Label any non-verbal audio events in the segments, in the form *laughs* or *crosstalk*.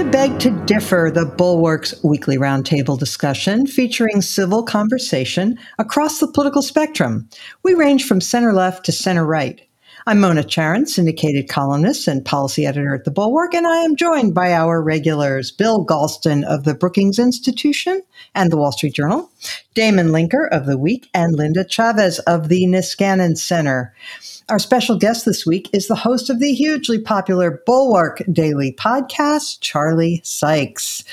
to Beg to Differ, the Bulwark's weekly roundtable discussion featuring civil conversation across the political spectrum. We range from center left to center right. I'm Mona Charen, syndicated columnist and policy editor at The Bulwark, and I am joined by our regulars, Bill Galston of the Brookings Institution and The Wall Street Journal, Damon Linker of The Week, and Linda Chavez of the Niskanen Center. Our special guest this week is the host of the hugely popular Bulwark Daily podcast, Charlie Sykes.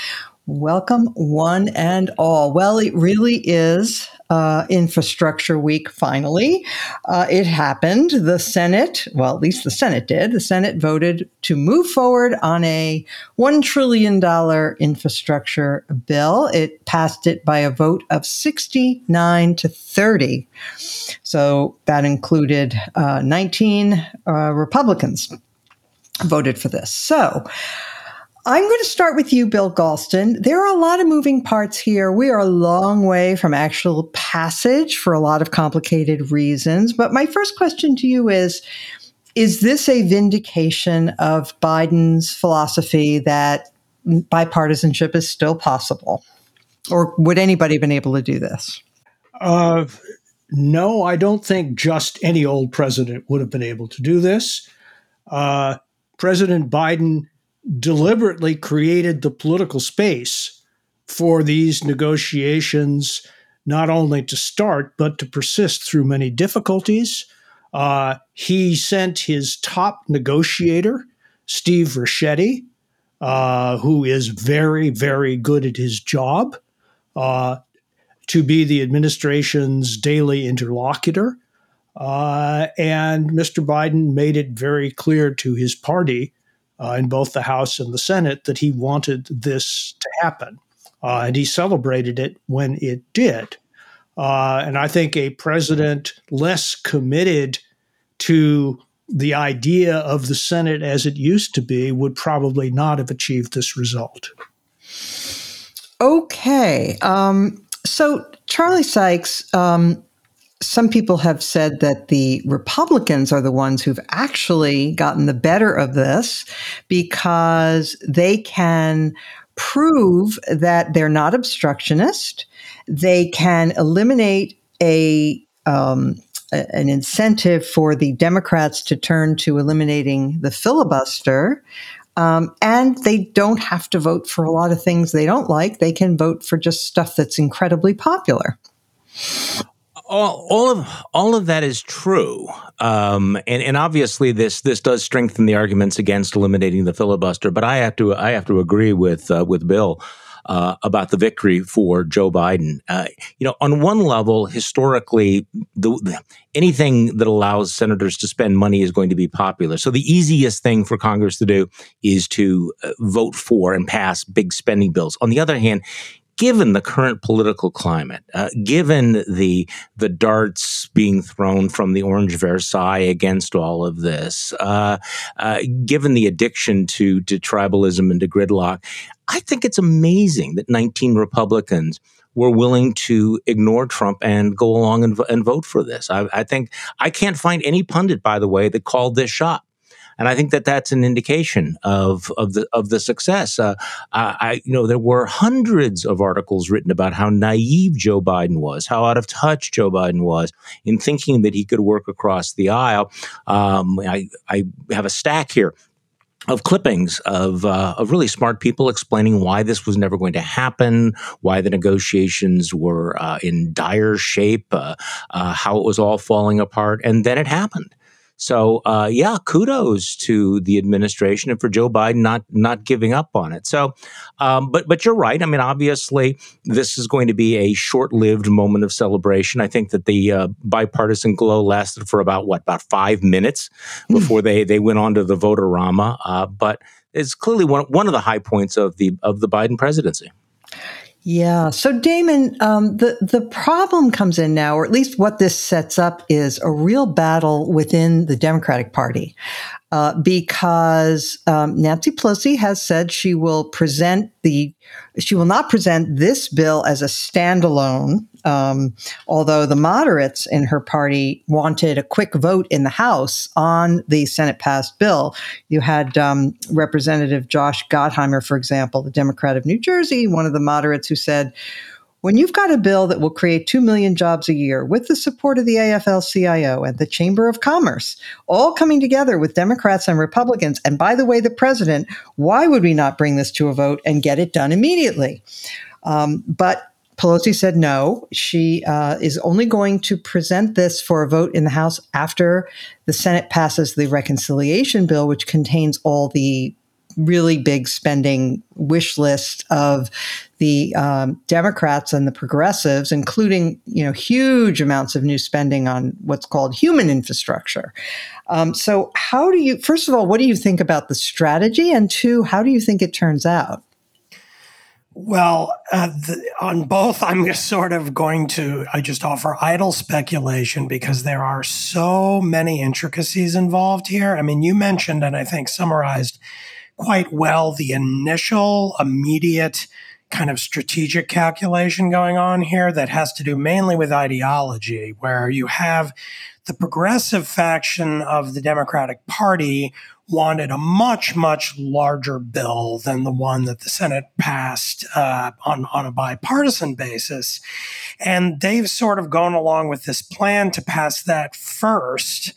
Welcome, one and all. Well, it really is uh, infrastructure week finally. Uh, it happened. The Senate, well, at least the Senate did, the Senate voted to move forward on a $1 trillion infrastructure bill. It passed it by a vote of 69 to 30. So that included uh, 19 uh, Republicans voted for this. So, I'm going to start with you, Bill Galston. There are a lot of moving parts here. We are a long way from actual passage for a lot of complicated reasons. But my first question to you is Is this a vindication of Biden's philosophy that bipartisanship is still possible? Or would anybody have been able to do this? Uh, no, I don't think just any old president would have been able to do this. Uh, president Biden deliberately created the political space for these negotiations not only to start, but to persist through many difficulties. Uh, he sent his top negotiator, Steve Ricchetti, uh, who is very, very good at his job, uh, to be the administration's daily interlocutor. Uh, and Mr. Biden made it very clear to his party uh, in both the House and the Senate that he wanted this to happen. Uh, and he celebrated it when it did. Uh, and I think a president less committed to the idea of the Senate as it used to be would probably not have achieved this result. Okay. Um, so, Charlie Sykes, um, some people have said that the Republicans are the ones who've actually gotten the better of this because they can prove that they're not obstructionist. They can eliminate a um, an incentive for the Democrats to turn to eliminating the filibuster. Um, and they don't have to vote for a lot of things they don't like. They can vote for just stuff that's incredibly popular all, all of all of that is true, um, and and obviously this this does strengthen the arguments against eliminating the filibuster. But I have to I have to agree with uh, with Bill. Uh, about the victory for Joe Biden. Uh, you know, on one level, historically, the, the, anything that allows senators to spend money is going to be popular. So the easiest thing for Congress to do is to uh, vote for and pass big spending bills. On the other hand, given the current political climate, uh, given the the darts being thrown from the Orange Versailles against all of this, uh, uh, given the addiction to to tribalism and to gridlock, I think it's amazing that 19 Republicans were willing to ignore Trump and go along and, and vote for this. I, I think I can't find any pundit, by the way, that called this shot and I think that that's an indication of of the of the success. Uh, I, you know, there were hundreds of articles written about how naive Joe Biden was, how out of touch Joe Biden was in thinking that he could work across the aisle. Um, I I have a stack here of clippings of uh, of really smart people explaining why this was never going to happen, why the negotiations were uh, in dire shape, uh, uh how it was all falling apart, and then it happened. So uh, yeah, kudos to the administration and for Joe Biden not not giving up on it. So, um, but but you're right. I mean, obviously, this is going to be a short-lived moment of celebration. I think that the uh, bipartisan glow lasted for about what about five minutes hmm. before they they went on to the voterama. Uh, but it's clearly one one of the high points of the of the Biden presidency. Yeah. So, Damon, um, the the problem comes in now, or at least what this sets up is a real battle within the Democratic Party, uh, because um, Nancy Pelosi has said she will present the she will not present this bill as a standalone Um, although the moderates in her party wanted a quick vote in the House on the Senate passed bill, you had um, Representative Josh Gottheimer, for example, the Democrat of New Jersey, one of the moderates who said, when you've got a bill that will create 2 million jobs a year with the support of the AFL CIO and the Chamber of Commerce, all coming together with Democrats and Republicans, and by the way, the president, why would we not bring this to a vote and get it done immediately? Um, but Pelosi said no. She uh, is only going to present this for a vote in the House after the Senate passes the reconciliation bill, which contains all the really big spending wish list of the um, Democrats and the progressives, including you know huge amounts of new spending on what's called human infrastructure. Um, so, how do you? First of all, what do you think about the strategy? And two, how do you think it turns out? Well, uh, the, on both, I'm sort of going to, I just offer idle speculation because there are so many intricacies involved here. I mean, you mentioned, and I think summarized quite well the initial, immediate kind of strategic calculation going on here that has to do mainly with ideology, where you have the progressive faction of the Democratic Party wanted a much, much larger bill than the one that the Senate passed uh, on, on a bipartisan basis. And they've sort of gone along with this plan to pass that first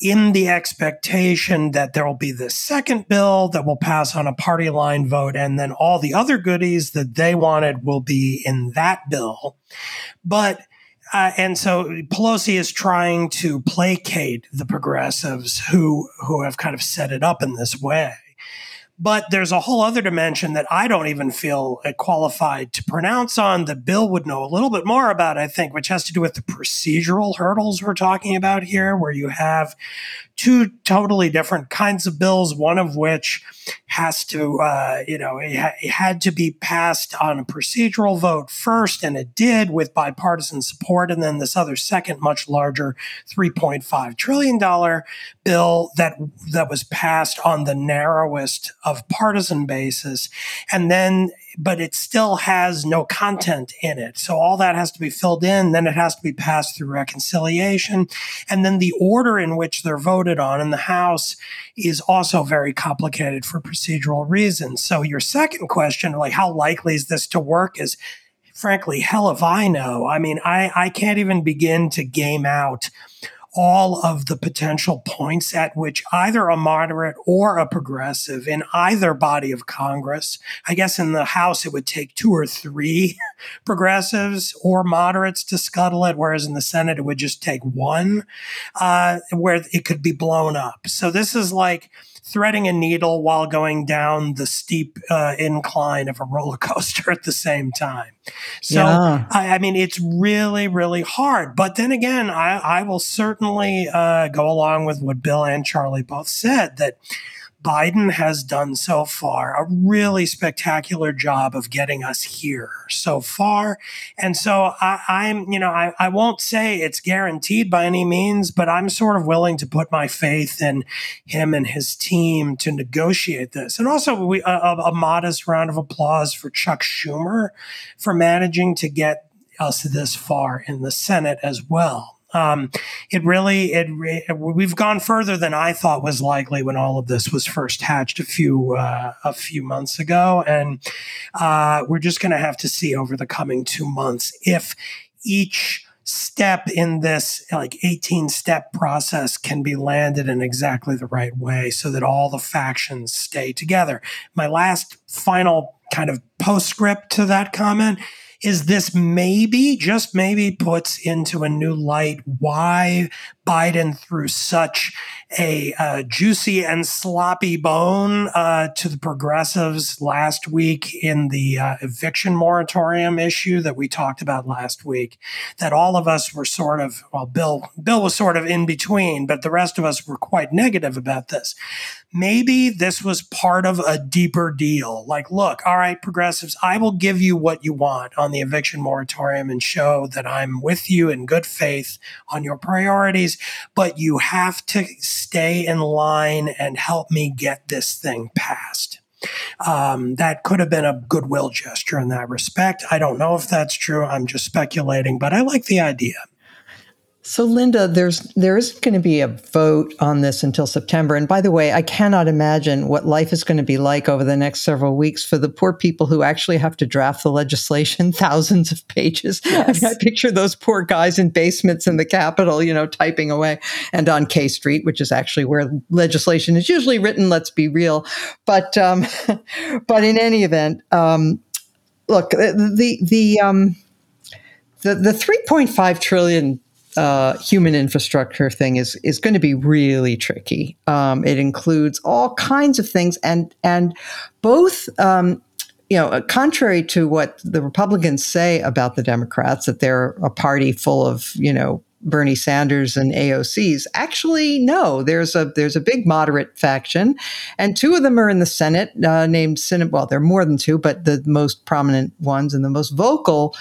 in the expectation that there will be this second bill that will pass on a party line vote, and then all the other goodies that they wanted will be in that bill. But uh, and so Pelosi is trying to placate the progressives who who have kind of set it up in this way. But there's a whole other dimension that I don't even feel qualified to pronounce on that Bill would know a little bit more about, I think, which has to do with the procedural hurdles we're talking about here, where you have two totally different kinds of bills, one of which has to, uh, you know, it, ha- it, had to be passed on a procedural vote first, and it did with bipartisan support. And then this other second, much larger $3.5 trillion bill that, that was passed on the narrowest of partisan basis. And then but it still has no content in it. So all that has to be filled in. Then it has to be passed through reconciliation. And then the order in which they're voted on in the House is also very complicated for procedural reasons. So your second question, like how likely is this to work is frankly, hell if I know. I mean, I, I can't even begin to game out all of the potential points at which either a moderate or a progressive in either body of Congress, I guess in the House it would take two or three *laughs* progressives or moderates to scuttle it, whereas in the Senate it would just take one, uh, where it could be blown up. So this is like, threading a needle while going down the steep uh, incline of a roller *laughs* coaster at the same time. So, yeah. I, I, mean, it's really, really hard. But then again, I, I will certainly uh, go along with what Bill and Charlie both said that Biden has done so far a really spectacular job of getting us here so far. And so I, am you know, I, I won't say it's guaranteed by any means, but I'm sort of willing to put my faith in him and his team to negotiate this. And also, we, a, a modest round of applause for Chuck Schumer for managing to get us this far in the Senate as well. Um, it really, it we've gone further than I thought was likely when all of this was first hatched a few uh, a few months ago, and uh, we're just going to have to see over the coming two months if each step in this like 18 step process can be landed in exactly the right way so that all the factions stay together. My last final kind of postscript to that comment is this maybe, just maybe, puts into a new light why Biden threw such a uh, juicy and sloppy bone uh, to the progressives last week in the uh, eviction moratorium issue that we talked about last week. That all of us were sort of, well, Bill, Bill was sort of in between, but the rest of us were quite negative about this. Maybe this was part of a deeper deal. Like, look, all right, progressives, I will give you what you want on the eviction moratorium and show that I'm with you in good faith on your priorities, but you have to stay in line and help me get this thing passed. Um, that could have been a goodwill gesture in that respect. I don't know if that's true. I'm just speculating, but I like the idea. So, Linda, there's there isn't going to be a vote on this until September. And by the way, I cannot imagine what life is going to be like over the next several weeks for the poor people who actually have to draft the legislation, *laughs* thousands of pages. Yes. I, mean, I picture those poor guys in basements in the Capitol, you know, typing away, and on K Street, which is actually where legislation is usually written. Let's be real, but um, *laughs* but in any event, um, look the the um, the the 3.5 trillion uh, human infrastructure thing is is going to be really tricky. Um, it includes all kinds of things, and and both. Um, you know, contrary to what the Republicans say about the Democrats, that they're a party full of, you know, Bernie Sanders and AOCs. Actually, no. There's a there's a big moderate faction, and two of them are in the Senate, uh, named Senate. Well, there are more than two, but the most prominent ones and the most vocal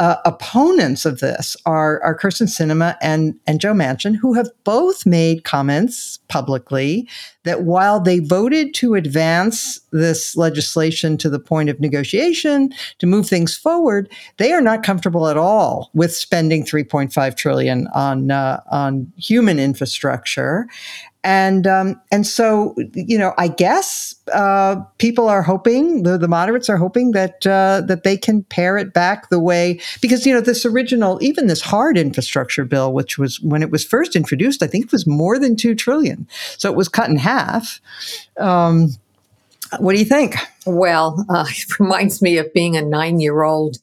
uh, opponents of this are, are Kyrsten Sinema and, and Joe Manchin, who have both made comments publicly that while they voted to advance this legislation to the point of negotiation to move things forward, they are not comfortable at all with spending 3.5 trillion on uh, on human infrastructure and um, and so you know, I guess uh, people are hoping the, the moderates are hoping that uh, that they can pare it back the way because you know this original even this hard infrastructure bill, which was when it was first introduced, I think it was more than two trillion, so it was cut in half. Um, what do you think? Well, uh, *laughs* it reminds me of being a nine year old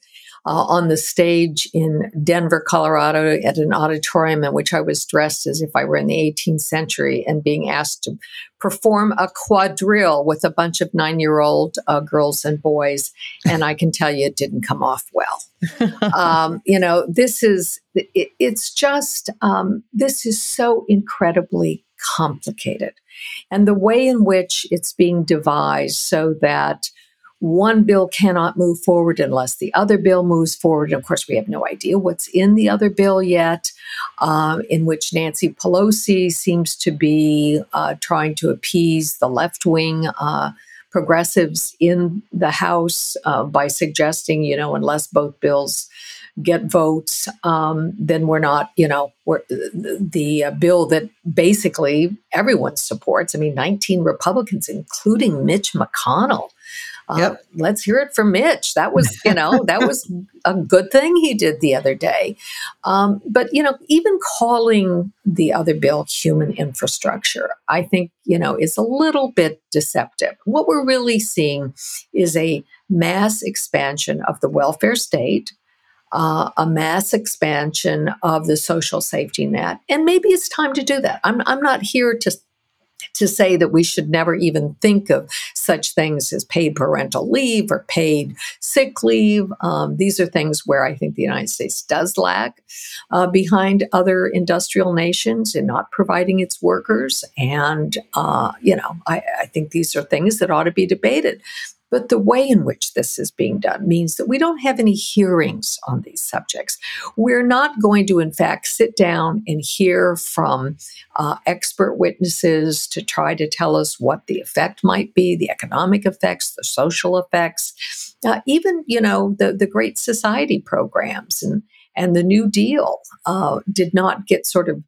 uh, on the stage in Denver, Colorado, at an auditorium in which I was dressed as if I were in the 18th century and being asked to perform a quadrille with a bunch of nine year old uh, girls and boys. And I can tell you it didn't come off well. *laughs* um, you know, this is, it, it's just, um, this is so incredibly complicated. And the way in which it's being devised so that one bill cannot move forward unless the other bill moves forward. And of course, we have no idea what's in the other bill yet, uh, in which Nancy Pelosi seems to be uh, trying to appease the left wing. Uh, progressives in the House uh, by suggesting, you know, unless both bills get votes, um, then we're not, you know, the, the uh, bill that basically everyone supports. I mean, 19 Republicans, including Mitch McConnell, uh, yep. Let's hear it from Mitch. That was, you know, *laughs* that was a good thing he did the other day. Um, but, you know, even calling the other bill human infrastructure, I think, you know, is a little bit deceptive. What we're really seeing is a mass expansion of the welfare state. Uh, a mass expansion of the social safety net. And maybe it's time to do that. I'm, I'm not here to to say that we should never even think of such things as paid parental leave or paid sick leave. Um, these are things where I think the United States does lag uh, behind other industrial nations in not providing its workers. And, uh, you know, I, I think these are things that ought to be debated. But the way in which this is being done means that we don't have any hearings on these subjects. We're not going to, in fact, sit down and hear from uh, expert witnesses to try to tell us what the effect might be, the economic effects, the social effects, uh, even, you know, the, the Great Society programs and, and the New Deal uh, did not get sort of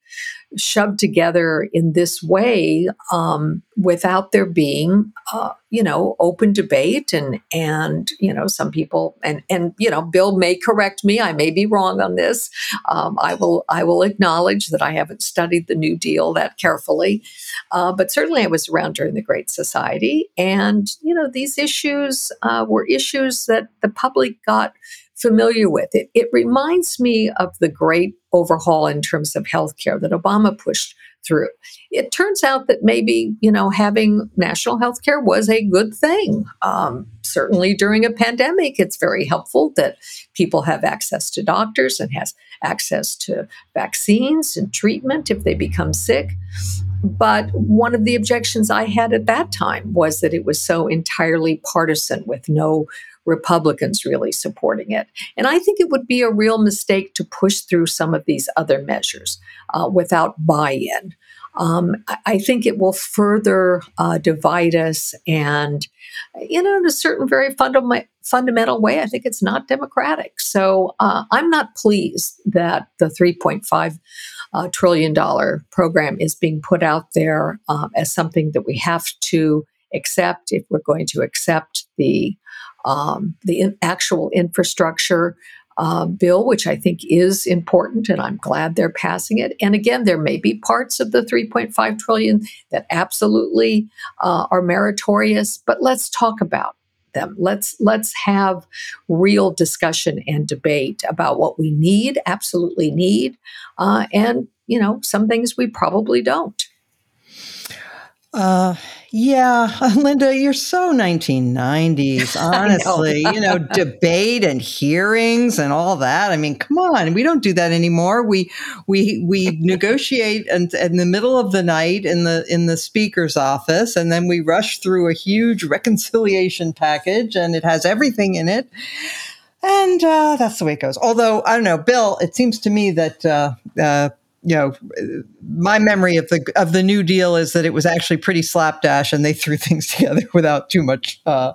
shoved together in this way um, without there being, uh, you know, open debate and and you know some people and and you know Bill may correct me. I may be wrong on this. Um, I will I will acknowledge that I haven't studied the New Deal that carefully, uh, but certainly I was around during the Great Society, and you know these issues uh, were issues that the public got familiar with. It, it reminds me of the great overhaul in terms of healthcare that Obama pushed through. It turns out that maybe, you know, having national health care was a good thing. Um, certainly during a pandemic, it's very helpful that people have access to doctors and has access to vaccines and treatment if they become sick. But one of the objections I had at that time was that it was so entirely partisan with no Republicans really supporting it. And I think it would be a real mistake to push through some of these other measures uh, without buy in. Um, I think it will further uh, divide us and, you know, in a certain very fundamental fundamental way, I think it's not democratic. So uh, I'm not pleased that the 3.5 uh, trillion dollar program is being put out there um, as something that we have to accept if we're going to accept the um, the actual infrastructure uh, bill, which I think is important, and I'm glad they're passing it. And again, there may be parts of the 3.5 trillion that absolutely uh, are meritorious, but let's talk about them. Let's let's have real discussion and debate about what we need, absolutely need, uh, and you know some things we probably don't. Uh, yeah, *laughs* Linda, you're so 1990s, *laughs* honestly. know. you know, *laughs* debate and hearings and all that. I mean, come on, we don't do that anymore. We we we negotiate in, in the middle of the night in the in the speaker's office, and then we rush through a huge reconciliation package, and it has everything in it. And uh, that's the way it goes. Although I don't know, Bill. It seems to me that uh, uh, you know, my memory of the of the New Deal is that it was actually pretty slapdash, and they threw *laughs* things together without too much uh,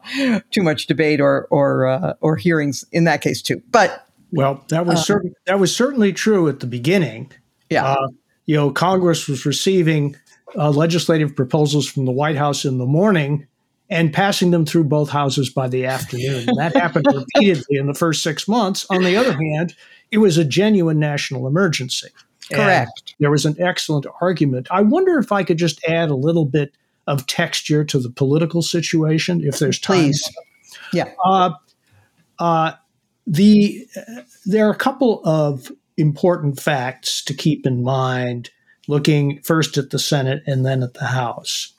too much debate or or uh, or hearings in that case too. But well, that was uh, certain, that was certainly true at the beginning. Yeah, uh, you know, Congress was receiving uh, legislative proposals from the White House in the morning and passing them through both houses by the afternoon. And that *laughs* happened repeatedly in the first six months. On the other hand, it was a genuine national emergency. Correct. there was an excellent argument. I wonder if I could just add a little bit of texture to the political situation, if there's time. Please. Yeah. Uh, uh, the uh, there are a couple of important facts to keep in mind, looking first at the Senate and then at the House.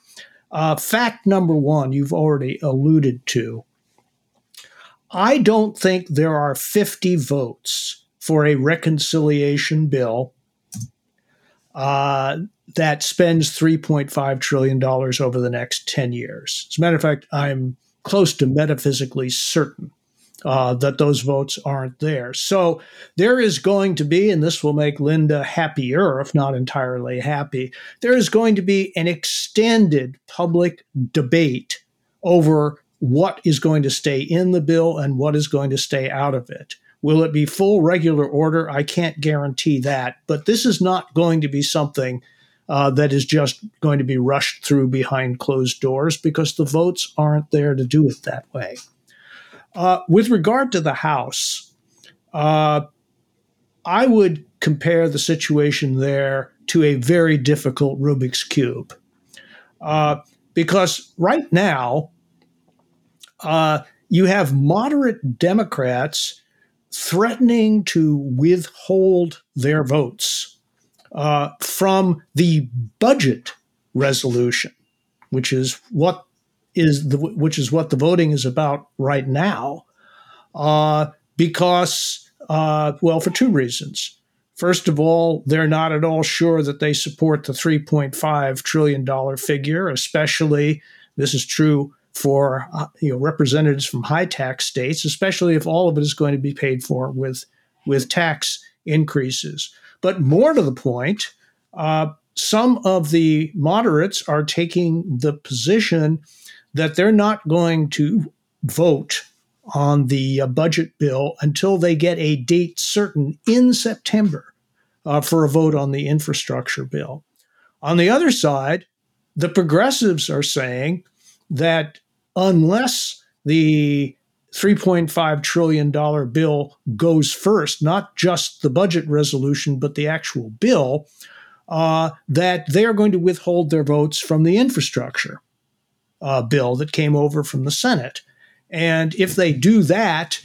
Uh, fact number one, you've already alluded to. I don't think there are 50 votes for a reconciliation bill uh, that spends $3.5 trillion over the next 10 years. As a matter of fact, I'm close to metaphysically certain uh, that those votes aren't there. So there is going to be, and this will make Linda happier, if not entirely happy, there is going to be an extended public debate over what is going to stay in the bill and what is going to stay out of it. Will it be full regular order? I can't guarantee that. But this is not going to be something uh, that is just going to be rushed through behind closed doors because the votes aren't there to do it that way. Uh, with regard to the House, uh, I would compare the situation there to a very difficult Rubik's Cube. Uh, because right now, uh, you have moderate Democrats threatening to withhold their votes uh, from the budget resolution, which is what is the which is what the voting is about right now, uh, because uh, well, for two reasons. First of all, they're not at all sure that they support the 3.5 trillion dollar figure, especially this is true for uh, you know representatives from high tax states, especially if all of it is going to be paid for with with tax increases. But more to the point, uh, some of the moderates are taking the position that they're not going to vote on the uh, budget bill until they get a date certain in September uh, for a vote on the infrastructure bill. On the other side, the progressives are saying that unless the $3.5 trillion bill goes first, not just the budget resolution, but the actual bill, uh, that they are going to withhold their votes from the infrastructure uh, bill that came over from the Senate. And if they do that,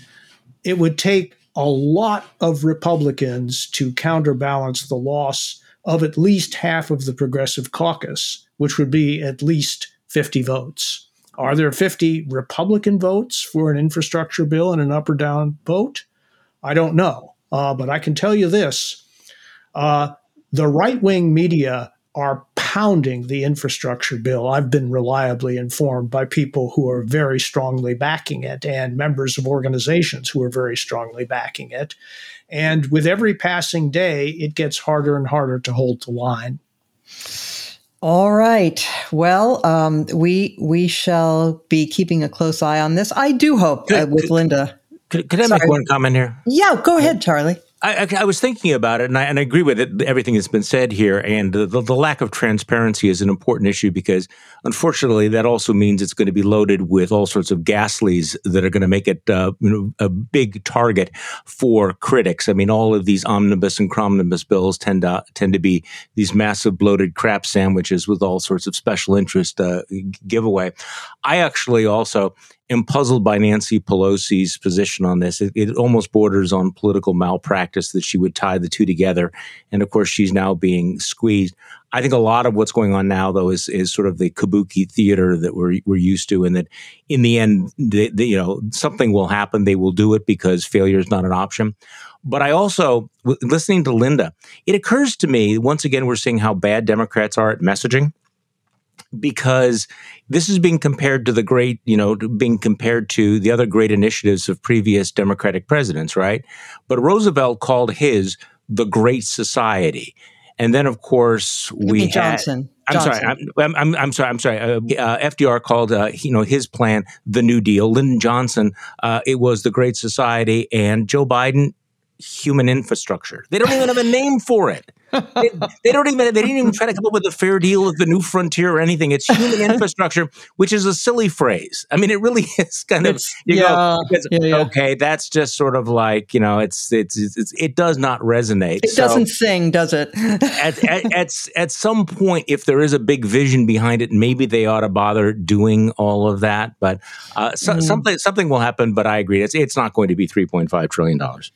it would take a lot of Republicans to counterbalance the loss of at least half of the Progressive Caucus, which would be at least 50 votes. Are there 50 Republican votes for an infrastructure bill and an up or down vote? I don't know. Uh, but I can tell you this uh, the right wing media are pounding the infrastructure bill. I've been reliably informed by people who are very strongly backing it and members of organizations who are very strongly backing it. And with every passing day, it gets harder and harder to hold the line. All right. Well, um, we we shall be keeping a close eye on this. I do hope uh, with Linda. Could, could I Sorry. make one comment here? Yeah, go ahead, Charlie. I, I, was thinking about it, and I, and I agree with it, everything that's been said here. And the, the, lack of transparency is an important issue because, unfortunately, that also means it's going to be loaded with all sorts of ghastlies that are going to make it uh, you know, a big target for critics. I mean, all of these omnibus and cromnibus bills tend to tend to be these massive bloated crap sandwiches with all sorts of special interest uh, giveaway. I actually also am puzzled by Nancy Pelosi's position on this. It, it, almost borders on political malpractice that she would tie the two together. And of course, she's now being squeezed. I think a lot of what's going on now, though, is is sort of the kabuki theater that we're we're used to, and that in the end, the, the, you know, something will happen. They will do it because failure is not an option. But I also, listening to Linda, it occurs to me once again we're seeing how bad Democrats are at messaging because this is being compared to the great, you know, being compared to the other great initiatives of previous Democratic presidents, right? But Roosevelt called his the Great Society. And then, of course, we had, Johnson. I'm Johnson. sorry. I'm, I'm, I'm, sorry. I'm sorry. Uh, uh, FDR called, uh, you know, his plan the New Deal. Lyndon Johnson, uh, it was the Great Society, and Joe Biden, human infrastructure. They don't even have a name for it they, they, don't even they didn't even try to come up with a fair deal of the new frontier or anything. It's human *laughs* infrastructure, which is a silly phrase. I mean, it really *laughs* is kind of yeah, go, yeah, yeah, okay. That's just sort of like you know, it's it's, it's it does not resonate. It so, doesn't sing, does it? *laughs* at, at, at at some point, if there is a big vision behind it, maybe they ought to bother doing all of that. But uh, so, mm. something something will happen. But I agree, it's it's not going to be three point five trillion dollars.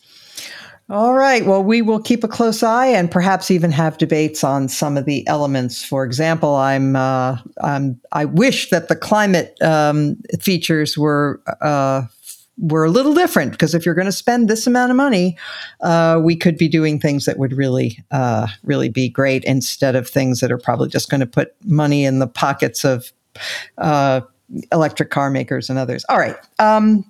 All right. Well, we will keep a close eye and perhaps even have debates on some of the elements. For example, I'm, uh, I'm I wish that the climate um, features were uh, were a little different because if you're going to spend this amount of money, uh, we could be doing things that would really uh, really be great instead of things that are probably just going to put money in the pockets of uh, electric car makers and others. All right. Um,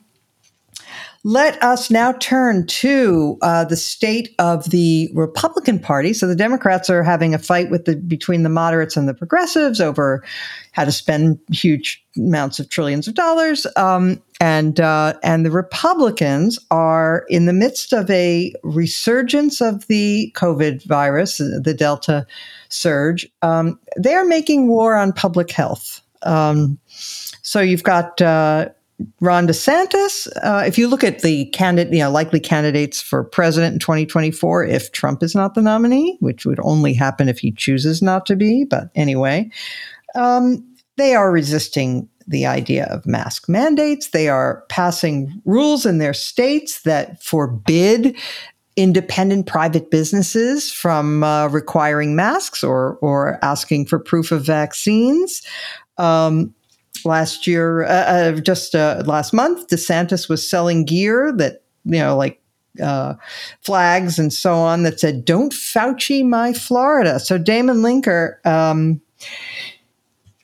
let us now turn to uh, the state of the Republican Party. So the Democrats are having a fight with the between the moderates and the progressives over how to spend huge amounts of trillions of dollars, um, and uh, and the Republicans are in the midst of a resurgence of the COVID virus, the Delta surge. Um, they are making war on public health. Um, so you've got uh, Ron DeSantis, uh, if you look at the candidate, you know, likely candidates for president in 2024, if Trump is not the nominee, which would only happen if he chooses not to be, but anyway, um, they are resisting the idea of mask mandates. They are passing rules in their states that forbid independent private businesses from uh, requiring masks or or asking for proof of vaccines. Um, last year, uh, uh, just uh, last month, DeSantis was selling gear that, you know, like uh, flags and so on that said, Don't Fauci my Florida. So Damon Linker, um,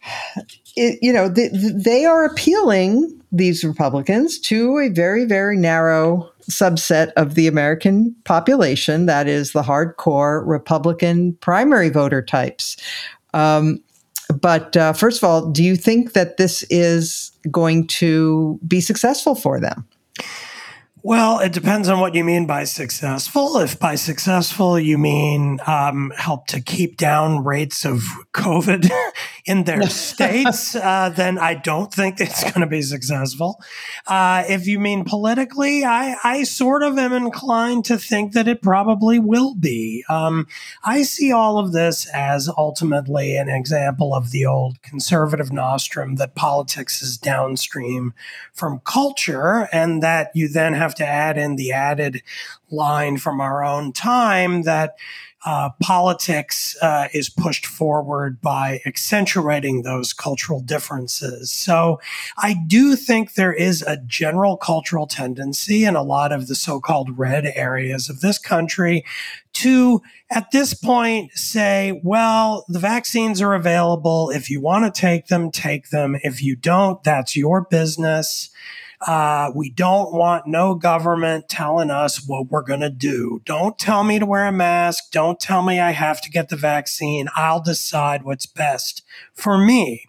*sighs* it, you know, they, they are appealing these Republicans to a very, very narrow subset of the American population. That is the hardcore Republican primary voter types. Um, but uh, first of all, do you think that this is going to be successful for them? Well, it depends on what you mean by successful. If by successful you mean um, help to keep down rates of COVID *laughs* in their *laughs* states, uh, then I don't think it's going to be successful. Uh, if you mean politically, I, I, sort of am inclined to think that it probably will be. Um, I see all of this as ultimately an example of the old conservative nostrum that politics is downstream from culture and that you then have have to add in the added line from our own time that uh, politics uh, is pushed forward by accentuating those cultural differences. So I do think there is a general cultural tendency in a lot of the so-called red areas of this country to at this point say, well, the vaccines are available. If you want to take them, take them. If you don't, that's your business. Uh, we don't want no government telling us what we're going to do. Don't tell me to wear a mask. Don't tell me I have to get the vaccine. I'll decide what's best for me.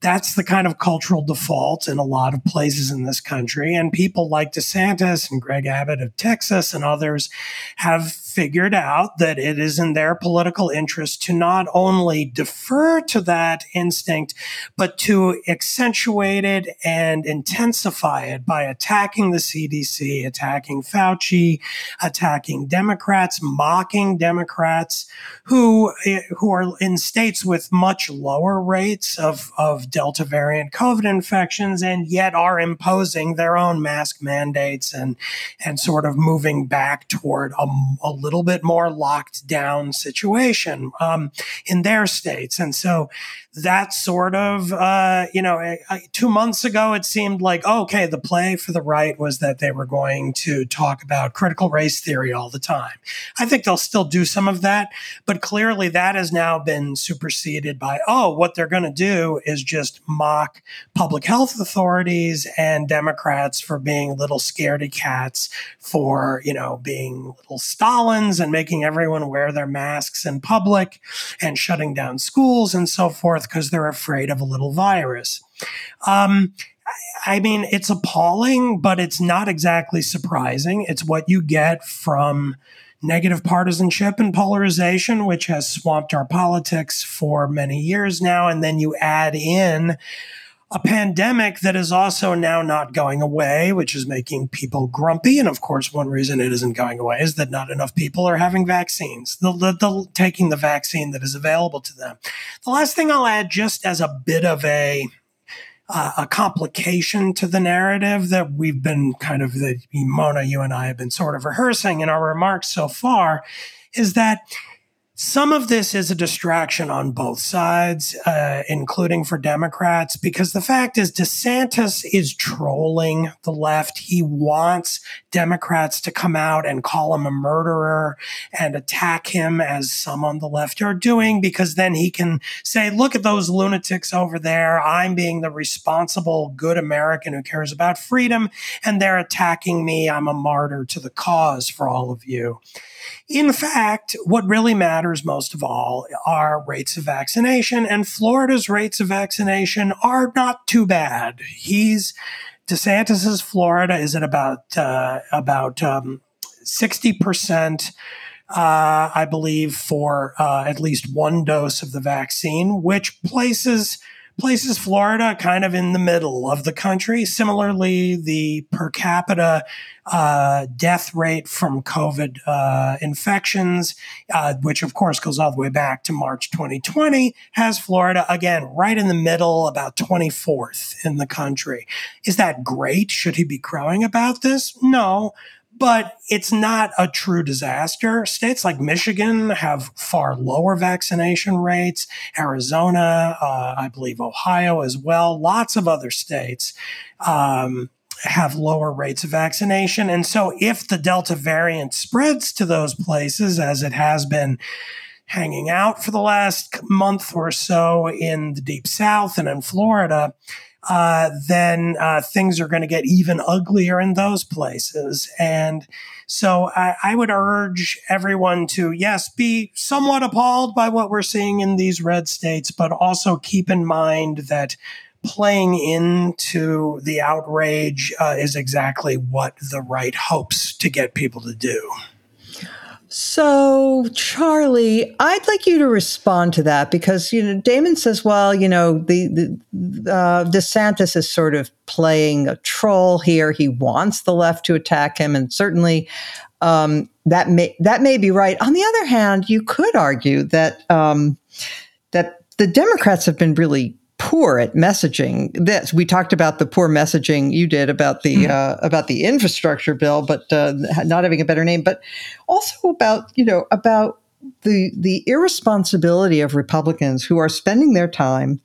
That's the kind of cultural default in a lot of places in this country. And people like DeSantis and Greg Abbott of Texas and others have figured out that it is in their political interest to not only defer to that instinct, but to accentuate it and intensify it by attacking the CDC, attacking Fauci, attacking Democrats, mocking Democrats who, eh, who are in states with much lower rates of, of Delta variant COVID infections and yet are imposing their own mask mandates and, and sort of moving back toward a, a little bit more locked down situation um, in their states. And so that sort of, uh, you know, I, I, two months ago, it seemed like, oh, okay, the play for the right was that they were going to talk about critical race theory all the time. I think they'll still do some of that, but clearly that has now been superseded by, oh, what they're going to do is just mock public health authorities and Democrats for being little scaredy cats, for, you know, being little Stalins and making everyone wear their masks in public and shutting down schools and so forth because they're afraid of a little virus. Um, I mean, it's appalling, but it's not exactly surprising. It's what you get from negative partisanship and polarization, which has swamped our politics for many years now. And then you add in a pandemic that is also now not going away, which is making people grumpy. And of course, one reason it isn't going away is that not enough people are having vaccines, the, the, the, taking the vaccine that is available to them. The last thing I'll add, just as a bit of a uh, a complication to the narrative that we've been kind of the Mona, you and I have been sort of rehearsing in our remarks so far, is that some of this is a distraction on both sides, uh, including for Democrats, because the fact is DeSantis is trolling the left. He wants Democrats to come out and call him a murderer and attack him as some on the left are doing, because then he can say, look at those lunatics over there. I'm being the responsible, good American who cares about freedom, and they're attacking me. I'm a martyr to the cause for all of you. In fact, what really matters most of all are rates of vaccination, and Florida's rates of vaccination are not too bad. He's DeSantis's Florida is at about uh, about um, sixty percent. Uh, I believe, for uh, at least one dose of the vaccine, which places places Florida kind of in the middle of the country. Similarly, the per capita uh, death rate from COVID uh, infections, uh, which of course goes all the way back to March 2020, has Florida again right in the middle, about 24th in the country. Is that great? Should he be crowing about this? No but it's not a true disaster. States like Michigan have far lower vaccination rates, Arizona, uh, I believe Ohio as well, lots of other states. Um, have lower rates of vaccination. And so if the Delta variant spreads to those places, as it has been hanging out for the last month or so in the deep south and in Florida, uh, then uh, things are going to get even uglier in those places. And so I, I, would urge everyone to, yes, be somewhat appalled by what we're seeing in these red states, but also keep in mind that playing into the outrage uh, is exactly what the right hopes to get people to do. So, Charlie, I'd like you to respond to that because you know Damon says, well, you know, the, the uh, DeSantis is sort of playing a troll here. He wants the left to attack him, and certainly um, that may that may be right. On the other hand, you could argue that um, that the Democrats have been really poor at messaging this. We talked about the poor messaging you did about the mm uh, about the infrastructure bill, but uh, not having a better name, but also about you know about the the irresponsibility of Republicans who are spending their time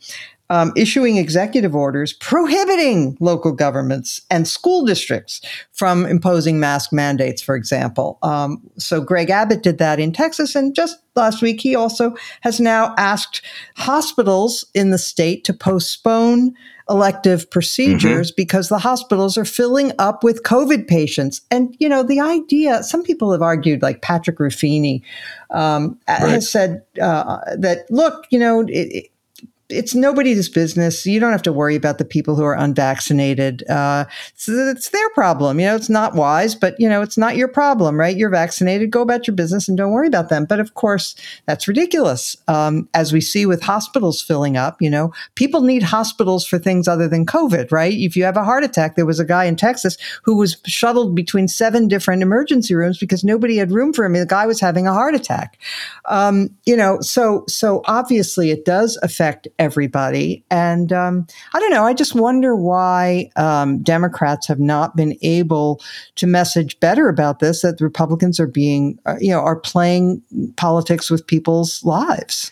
um, issuing executive orders prohibiting local governments and school districts from imposing mask mandates, for example. Um, so Greg Abbott did that in Texas, and just last week he also has now asked hospitals in the state to postpone elective procedures mm-hmm. because the hospitals are filling up with COVID patients. And, you know, the idea, some people have argued, like Patrick Ruffini um, right. has said uh, that, look, you know, it, it's nobody's business. You don't have to worry about the people who are unvaccinated. Uh, it's, it's, their problem. You know, it's not wise, but you know, it's not your problem, right? You're vaccinated. Go about your business and don't worry about them. But of course, that's ridiculous. Um, as we see with hospitals filling up, you know, people need hospitals for things other than COVID, right? If you have a heart attack, there was a guy in Texas who was shuttled between seven different emergency rooms because nobody had room for him. The guy was having a heart attack. Um, you know, so so obviously it does affect everybody. And um, I don't know. I just wonder why um, Democrats have not been able to message better about this. That the Republicans are being, uh, you know, are playing politics with people's lives.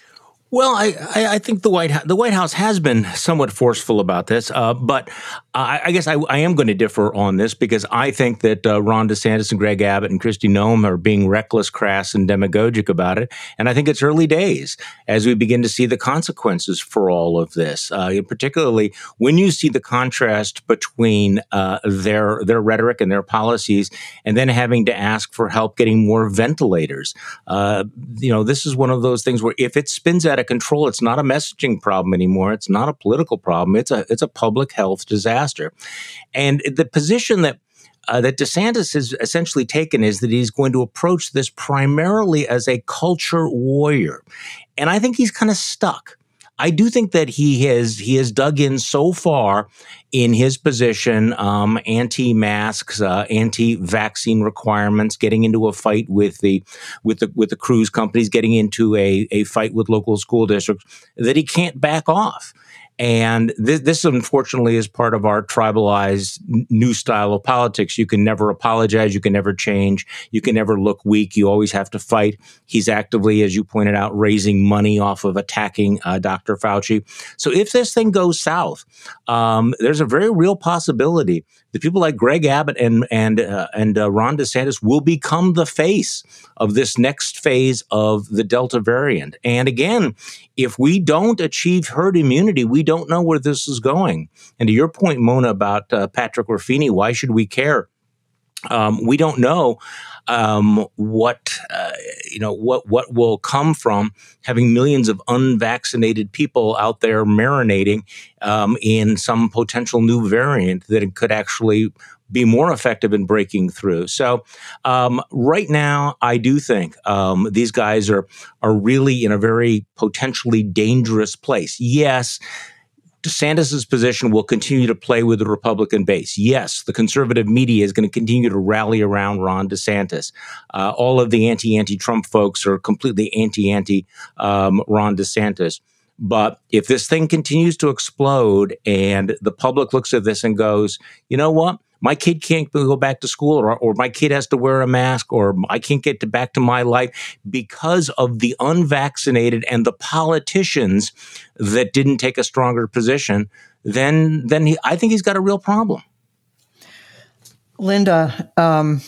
Well, I, I think the White the White House has been somewhat forceful about this, uh, but I, I guess I, I, am going to differ on this because I think that uh, Ron DeSantis and Greg Abbott and Kristi Noem are being reckless, crass, and demagogic about it, and I think it's early days as we begin to see the consequences for all of this. Uh, particularly when you see the contrast between uh, their their rhetoric and their policies, and then having to ask for help getting more ventilators. Uh, you know, this is one of those things where if it spins out of control. It's not a messaging problem anymore. It's not a political problem. It's a it's a public health disaster. And the position that uh, that DeSantis has essentially taken is that he's going to approach this primarily as a culture warrior. And I think he's kind of stuck. I do think that he has he has dug in so far in his position, um, anti-masks, uh, anti-vaccine requirements, getting into a fight with the with the with the cruise companies, getting into a a fight with local school districts, that he can't back off. And this, this, unfortunately, is part of our tribalized new style of politics. You can never apologize. You can never change. You can never look weak. You always have to fight. He's actively, as you pointed out, raising money off of attacking uh, Dr. Fauci. So if this thing goes south, um, there's a very real possibility the people like Greg Abbott and and uh, and uh, Ron DeSantis will become the face of this next phase of the Delta variant. And again, if we don't achieve herd immunity, we don't know where this is going. And to your point, Mona, about uh, Patrick Ruffini, why should we care? Um, we don't know um, what uh, you know what what will come from having millions of unvaccinated people out there marinating um, in some potential new variant that could actually be more effective in breaking through. So, um, right now, I do think um, these guys are are really in a very potentially dangerous place. Yes, DeSantis's position will continue to play with the Republican base. Yes, the conservative media is going to continue to rally around Ron DeSantis. Uh, all of the anti-anti-Trump folks are completely anti-anti um, Ron DeSantis. But if this thing continues to explode and the public looks at this and goes, you know what? My kid can't go back to school or, or my kid has to wear a mask or I can't get to back to my life because of the unvaccinated and the politicians that didn't take a stronger position, then then he, I think he's got a real problem. Linda, um,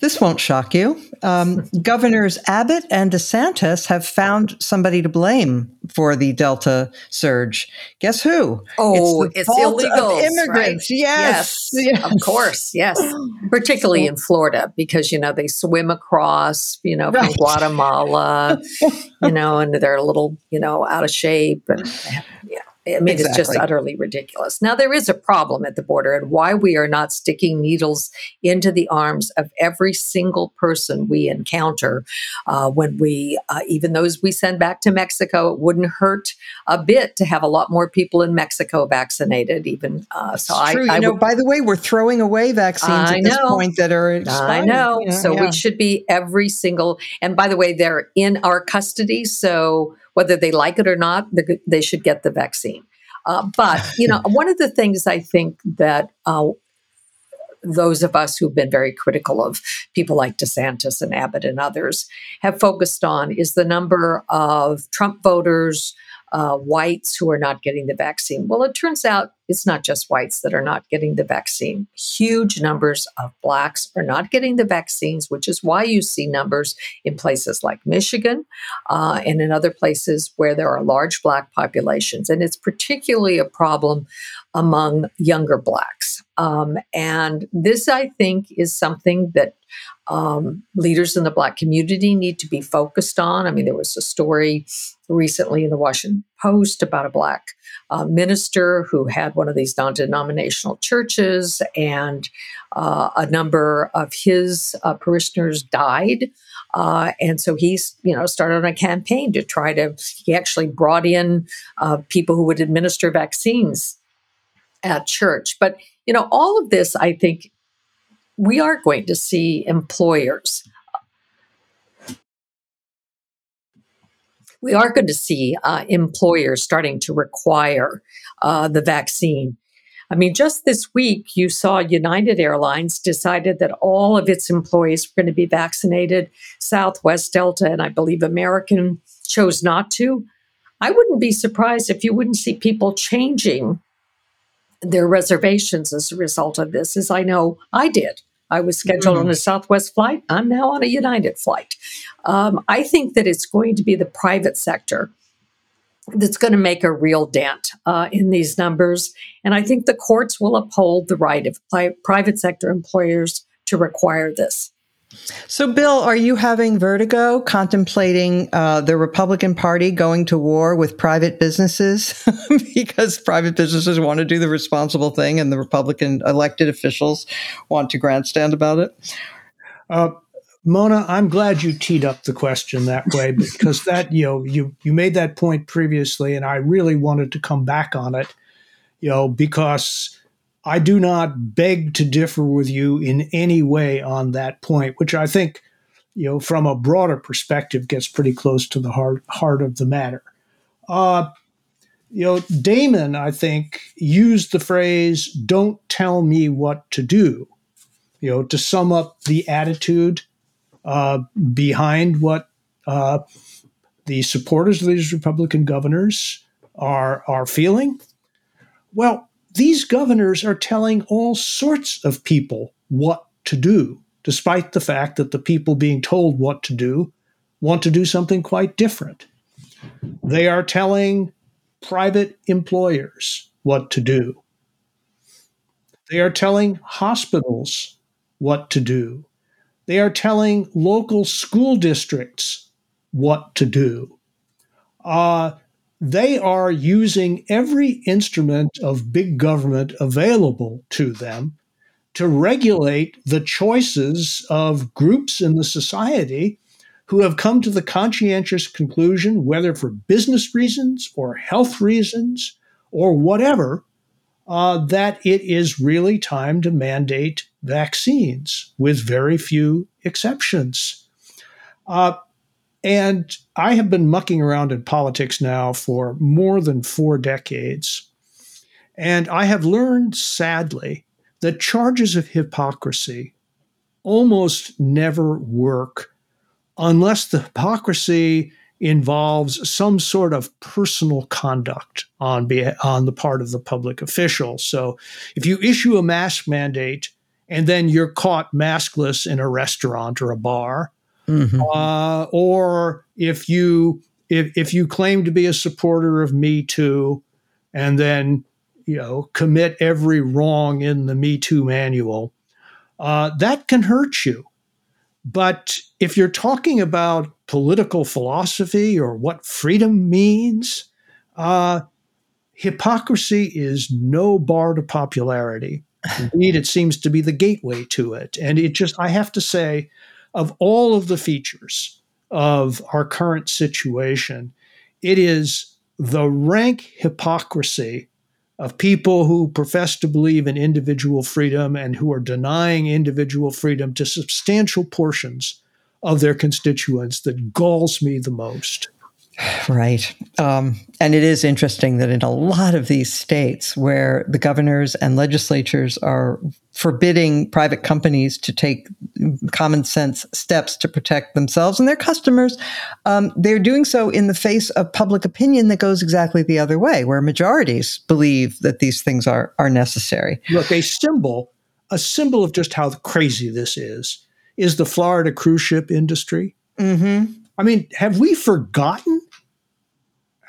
this won't shock you. Um, *laughs* Governors Abbott and DeSantis have found somebody to blame for the Delta surge. Guess who? Oh, it's, it's illegal. Immigrants, right? yes. yes. yes. Of course, yes. *gasps* Particularly in Florida, because, you know, they swim across, you know, from right. Guatemala, *laughs* you know, and they're a little, you know, out of shape. And, *gasps* yeah. I mean, exactly. it's just utterly ridiculous. Now, there is a problem at the border and why we are not sticking needles into the arms of every single person we encounter uh, when we, uh, even those we send back to Mexico, it wouldn't hurt a bit to have a lot more people in Mexico vaccinated, even. Uh, so I, True. I, you know, by the way, we're throwing away vaccines I at know. this point that are expired. I know. You know so yeah. we should be every single, and by the way, they're in our custody. So whether they like it or not, they should get the vaccine. Uh, but you know, *laughs* one of the things I think that uh, those of us who've been very critical of people like DeSantis and Abbott and others have focused on is the number of Trump voters uh, whites who are not getting the vaccine. Well, it turns out it's not just whites that are not getting the vaccine. Huge numbers of blacks are not getting the vaccines, which is why you see numbers in places like Michigan uh, and in other places where there are large black populations. And it's particularly a problem among younger blacks. Um, and this, I think, is something that um, leaders in the Black community need to be focused on. I mean, there was a story recently in the Washington Post about a Black uh, minister who had one of these non denominational churches, and uh, a number of his uh, parishioners died. Uh, and so he's, you know, started a campaign to try to. He actually brought in uh, people who would administer vaccines at church. But you know, all of this, I think, we are going to see employers. We are going to see uh, employers starting to require uh, the vaccine. I mean, just this week, you saw United Airlines decided that all of its employees were going to be vaccinated. Southwest, Delta, and I believe American chose not to. I wouldn't be surprised if you wouldn't see people changing their reservations as a result of this, as I know I did. I was scheduled mm-hmm. on a Southwest flight. I'm now on a United flight. Um, I think that it's going to be the private sector that's going to make a real dent uh, in these numbers. And I think the courts will uphold the right of pri- private sector employers to require this. So, Bill, are you having vertigo contemplating uh, the Republican Party going to war with private businesses *laughs* because private businesses want to do the responsible thing and the Republican elected officials want to grandstand about it? Uh, Mona, I'm glad you teed up the question that way *laughs* because that you know you you made that point previously, and I really wanted to come back on it, you know, because I do not beg to differ with you in any way on that point, which I think, you know, from a broader perspective, gets pretty close to the heart heart of the matter. Uh, you know, Damon, I think, used the phrase "Don't tell me what to do," you know, to sum up the attitude uh, behind what uh, the supporters of these Republican governors are are feeling. Well, these governors are telling all sorts of people what to do, despite the fact that the people being told what to do want to do something quite different. They are telling private employers what to do. They are telling hospitals what to do. They are telling local school districts what to do. Uh, they are using every instrument of big government available to them to regulate the choices of groups in the society who have come to the conscientious conclusion, whether for business reasons or health reasons or whatever, uh, that it is really time to mandate vaccines with very few exceptions. Uh, and I have been mucking around in politics now for more than four decades. And I have learned, sadly, that charges of hypocrisy almost never work unless the hypocrisy involves some sort of personal conduct on, be- on the part of the public official. So if you issue a mask mandate and then you're caught maskless in a restaurant or a bar, Mm-hmm. Uh, or if you if if you claim to be a supporter of Me Too, and then you know commit every wrong in the Me Too manual, uh, that can hurt you. But if you're talking about political philosophy or what freedom means, uh, hypocrisy is no bar to popularity. *laughs* Indeed, it seems to be the gateway to it. And it just, I have to say, of all of the features of our current situation, it is the rank hypocrisy of people who profess to believe in individual freedom and who are denying individual freedom to substantial portions of their constituents that galls me the most. Right. Um, and it is interesting that in a lot of these states where the governors and legislatures are forbidding private companies to take common sense steps to protect themselves and their customers, um, they're doing so in the face of public opinion that goes exactly the other way, where majorities believe that these things are are necessary. Look, a symbol, a symbol of just how crazy this is, is the Florida cruise ship industry. Mm-hmm. I mean, have we forgotten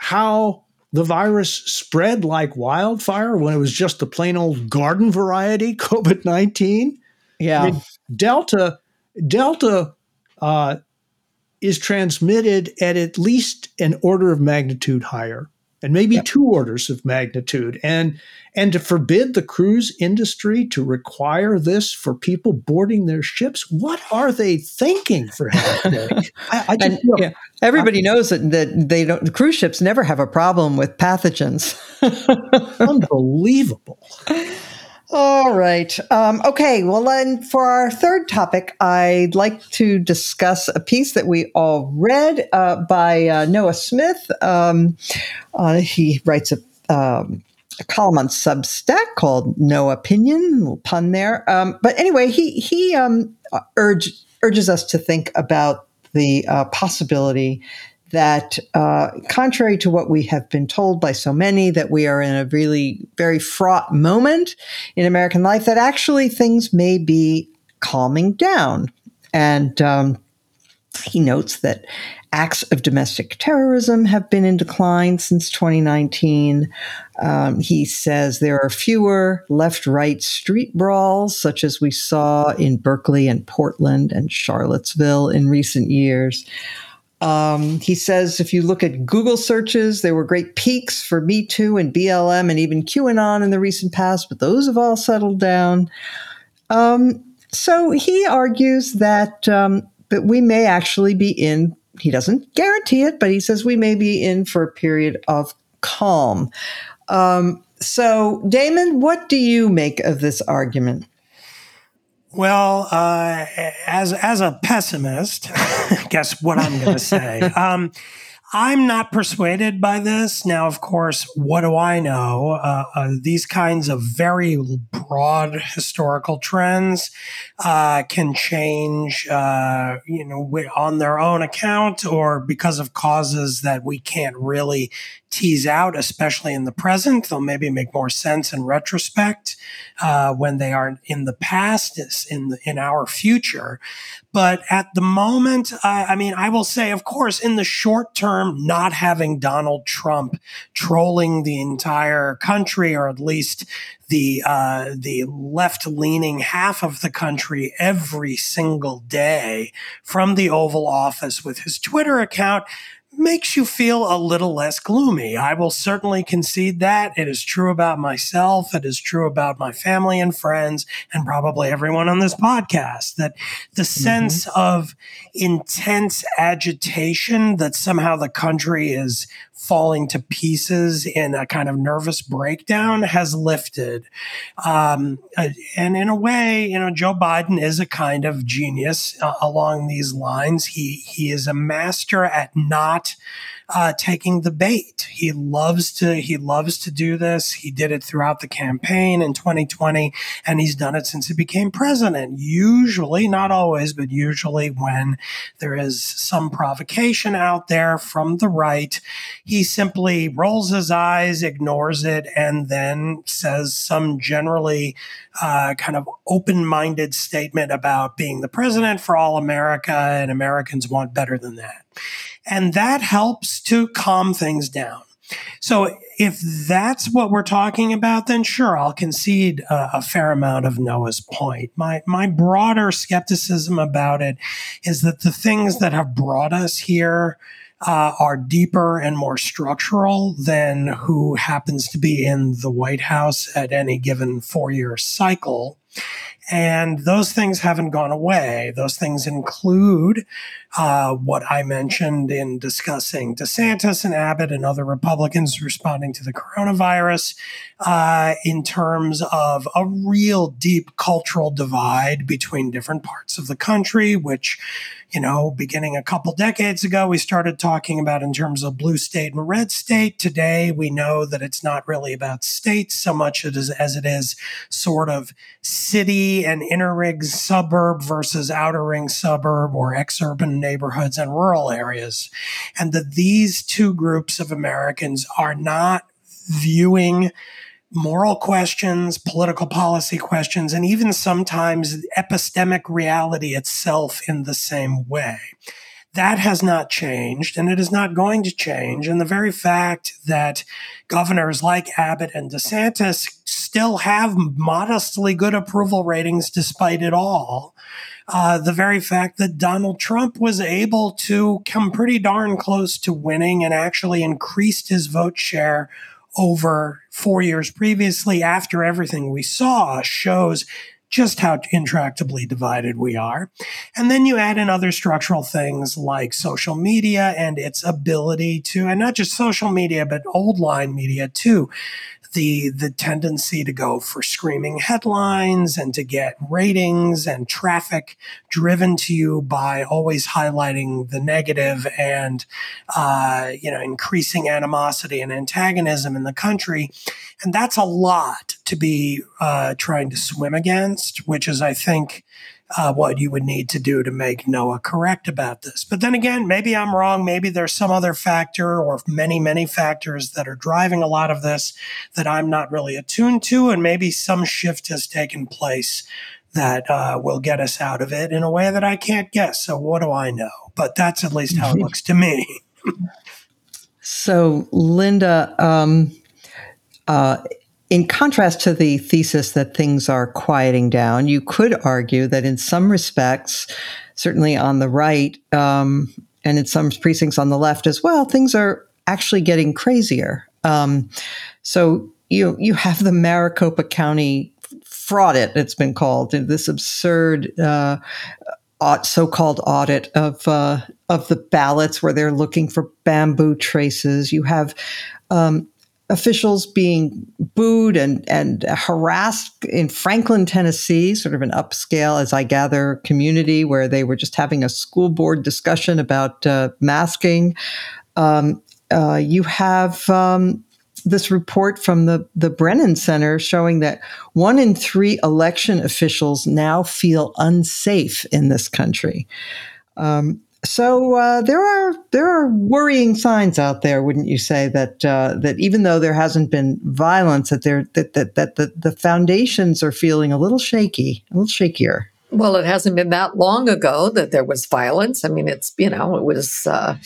how the virus spread like wildfire when it was just the plain old garden variety *laughs* COVID 19. Yeah. I mean, Delta, Delta uh, is transmitted at at least an order of magnitude higher and maybe yep. two orders of magnitude. And and to forbid the cruise industry to require this for people boarding their ships what are they thinking for *laughs* I, I just, and, yeah, everybody I, knows that, that they don't the cruise ships never have a problem with pathogens. *laughs* Unbelievable all right. Um, okay. Well, then for our third topic, I'd like to discuss a piece that we all read uh, by uh, Noah Smith. Um, uh, he writes a, um, a, column on Substack called Noahpinion, pun there. Um, but anyway, he, he um, urge, urges us to think about the uh, possibility that, uh, contrary to what we have been told by so many, that we are in a really very fraught moment in American life, that actually things may be calming down. And um, he notes that acts of domestic terrorism have been in decline since 2019. Um, he says there are fewer left right street brawls, such as we saw in Berkeley and Portland and Charlottesville in recent years. Um, he says if you look at Google searches, there were great peaks for Me Too and BLM and even QAnon in the recent past, but those have all settled down. Um, so he argues that um, that we may actually be in. He doesn't guarantee it, but he says we may be in for a period of calm. Um, so, Damon, what do you make of this argument? Well, uh, as as a pessimist, *laughs* guess what I'm going to say. *laughs* Um, I'm not persuaded by this. Now, of course, what do I know? Uh, uh, these kinds of very broad historical trends uh, can change, uh, you know, on their own account or because of causes that we can't really tease out, especially in the present. They'll maybe make more sense in retrospect uh, when they are in the past, in the, in our future. But at the moment, uh, I mean, I will say, of course, in the short term, not having Donald Trump trolling the entire country, or at least the uh, the left leaning half of the country every single day from the Oval Office with his Twitter account makes you feel a little less gloomy. I will certainly concede that. It is true about myself. It is true about my family and friends, and probably everyone on this podcast that the mm-hmm. sense of intense agitation that somehow the country is falling to pieces in a kind of nervous breakdown has lifted. Um, and in a way, you know, Joe Biden is a kind of genius uh, along these lines. He, he is a master at not uh, taking the bait. He loves to he loves to do this. He did it throughout the campaign in 2020, and he's done it since he became president. Usually, not always, but usually when there is some provocation out there from the right, he simply rolls his eyes, ignores it, and then says some generally uh, kind of open-minded statement about being the president for all America, and Americans want better than that. And that helps to calm things down. So if that's what we're talking about, then sure, I'll concede a, fair amount of Noah's point. My my broader skepticism about it is that the things that have brought us here uh, are deeper and more structural than who happens to be in the White House at any given four year cycle. And those things haven't gone away. Those things include uh, what I mentioned in discussing DeSantis and Abbott and other Republicans responding to the coronavirus uh, in terms of a real deep cultural divide between different parts of the country, which you know, beginning a couple decades ago, we started talking about in terms of blue state and red state. Today, we know that it's not really about states so much as, as it is sort of city and inner ring suburb versus outer ring suburb or exurban neighborhoods and rural areas. And that these two groups of Americans are not viewing moral questions, political policy questions, and even sometimes epistemic reality itself in the same way. That has not changed and it is not going to change. And the very fact that governors like Abbott and DeSantis still have modestly good approval ratings despite it all, uh, the very fact that Donald Trump was able to come pretty darn close to winning and actually increased his vote share over four years previously after everything we saw shows just how intractably divided we are. And then you add in other structural things like social media and its ability to, and not just social media, but old line media too, the the tendency to go for screaming headlines and to get ratings and traffic driven to you by always highlighting the negative and uh, you know increasing animosity and antagonism in the country, and that's a lot to be uh, trying to swim against, which is I think uh, what you would need to do to make Noah correct about this. But then again, maybe I'm wrong. Maybe there's some other factor or many, many factors that are driving a lot of this that I'm not really attuned to. And maybe some shift has taken place that uh, will get us out of it in a way that I can't guess. So what do I know? But that's at least how it looks to me. *laughs* so, Linda, um, uh, in contrast to the thesis that things are quieting down, you could argue that in some respects, certainly on the right, um, and in some precincts on the left as well, things are actually getting crazier. Um, so you you have the Maricopa County fraudit, it's been called, this absurd uh, so-called audit of uh, of the ballots where they're looking for bamboo traces. You have um, officials being booed and, and harassed in Franklin, Tennessee, sort of an upscale, as I gather, community where they were just having a school board discussion about uh, masking. Um, uh, you have um, this report from the, the Brennan Center showing that one in three election officials now feel unsafe in this country. Um, so uh, there are there are worrying signs out there, wouldn't you say that uh, that even though there hasn't been violence, that there that that, that the, the foundations are feeling a little shaky, a little shakier. Well, it hasn't been that long ago that there was violence. I mean, it's you know it was. Uh,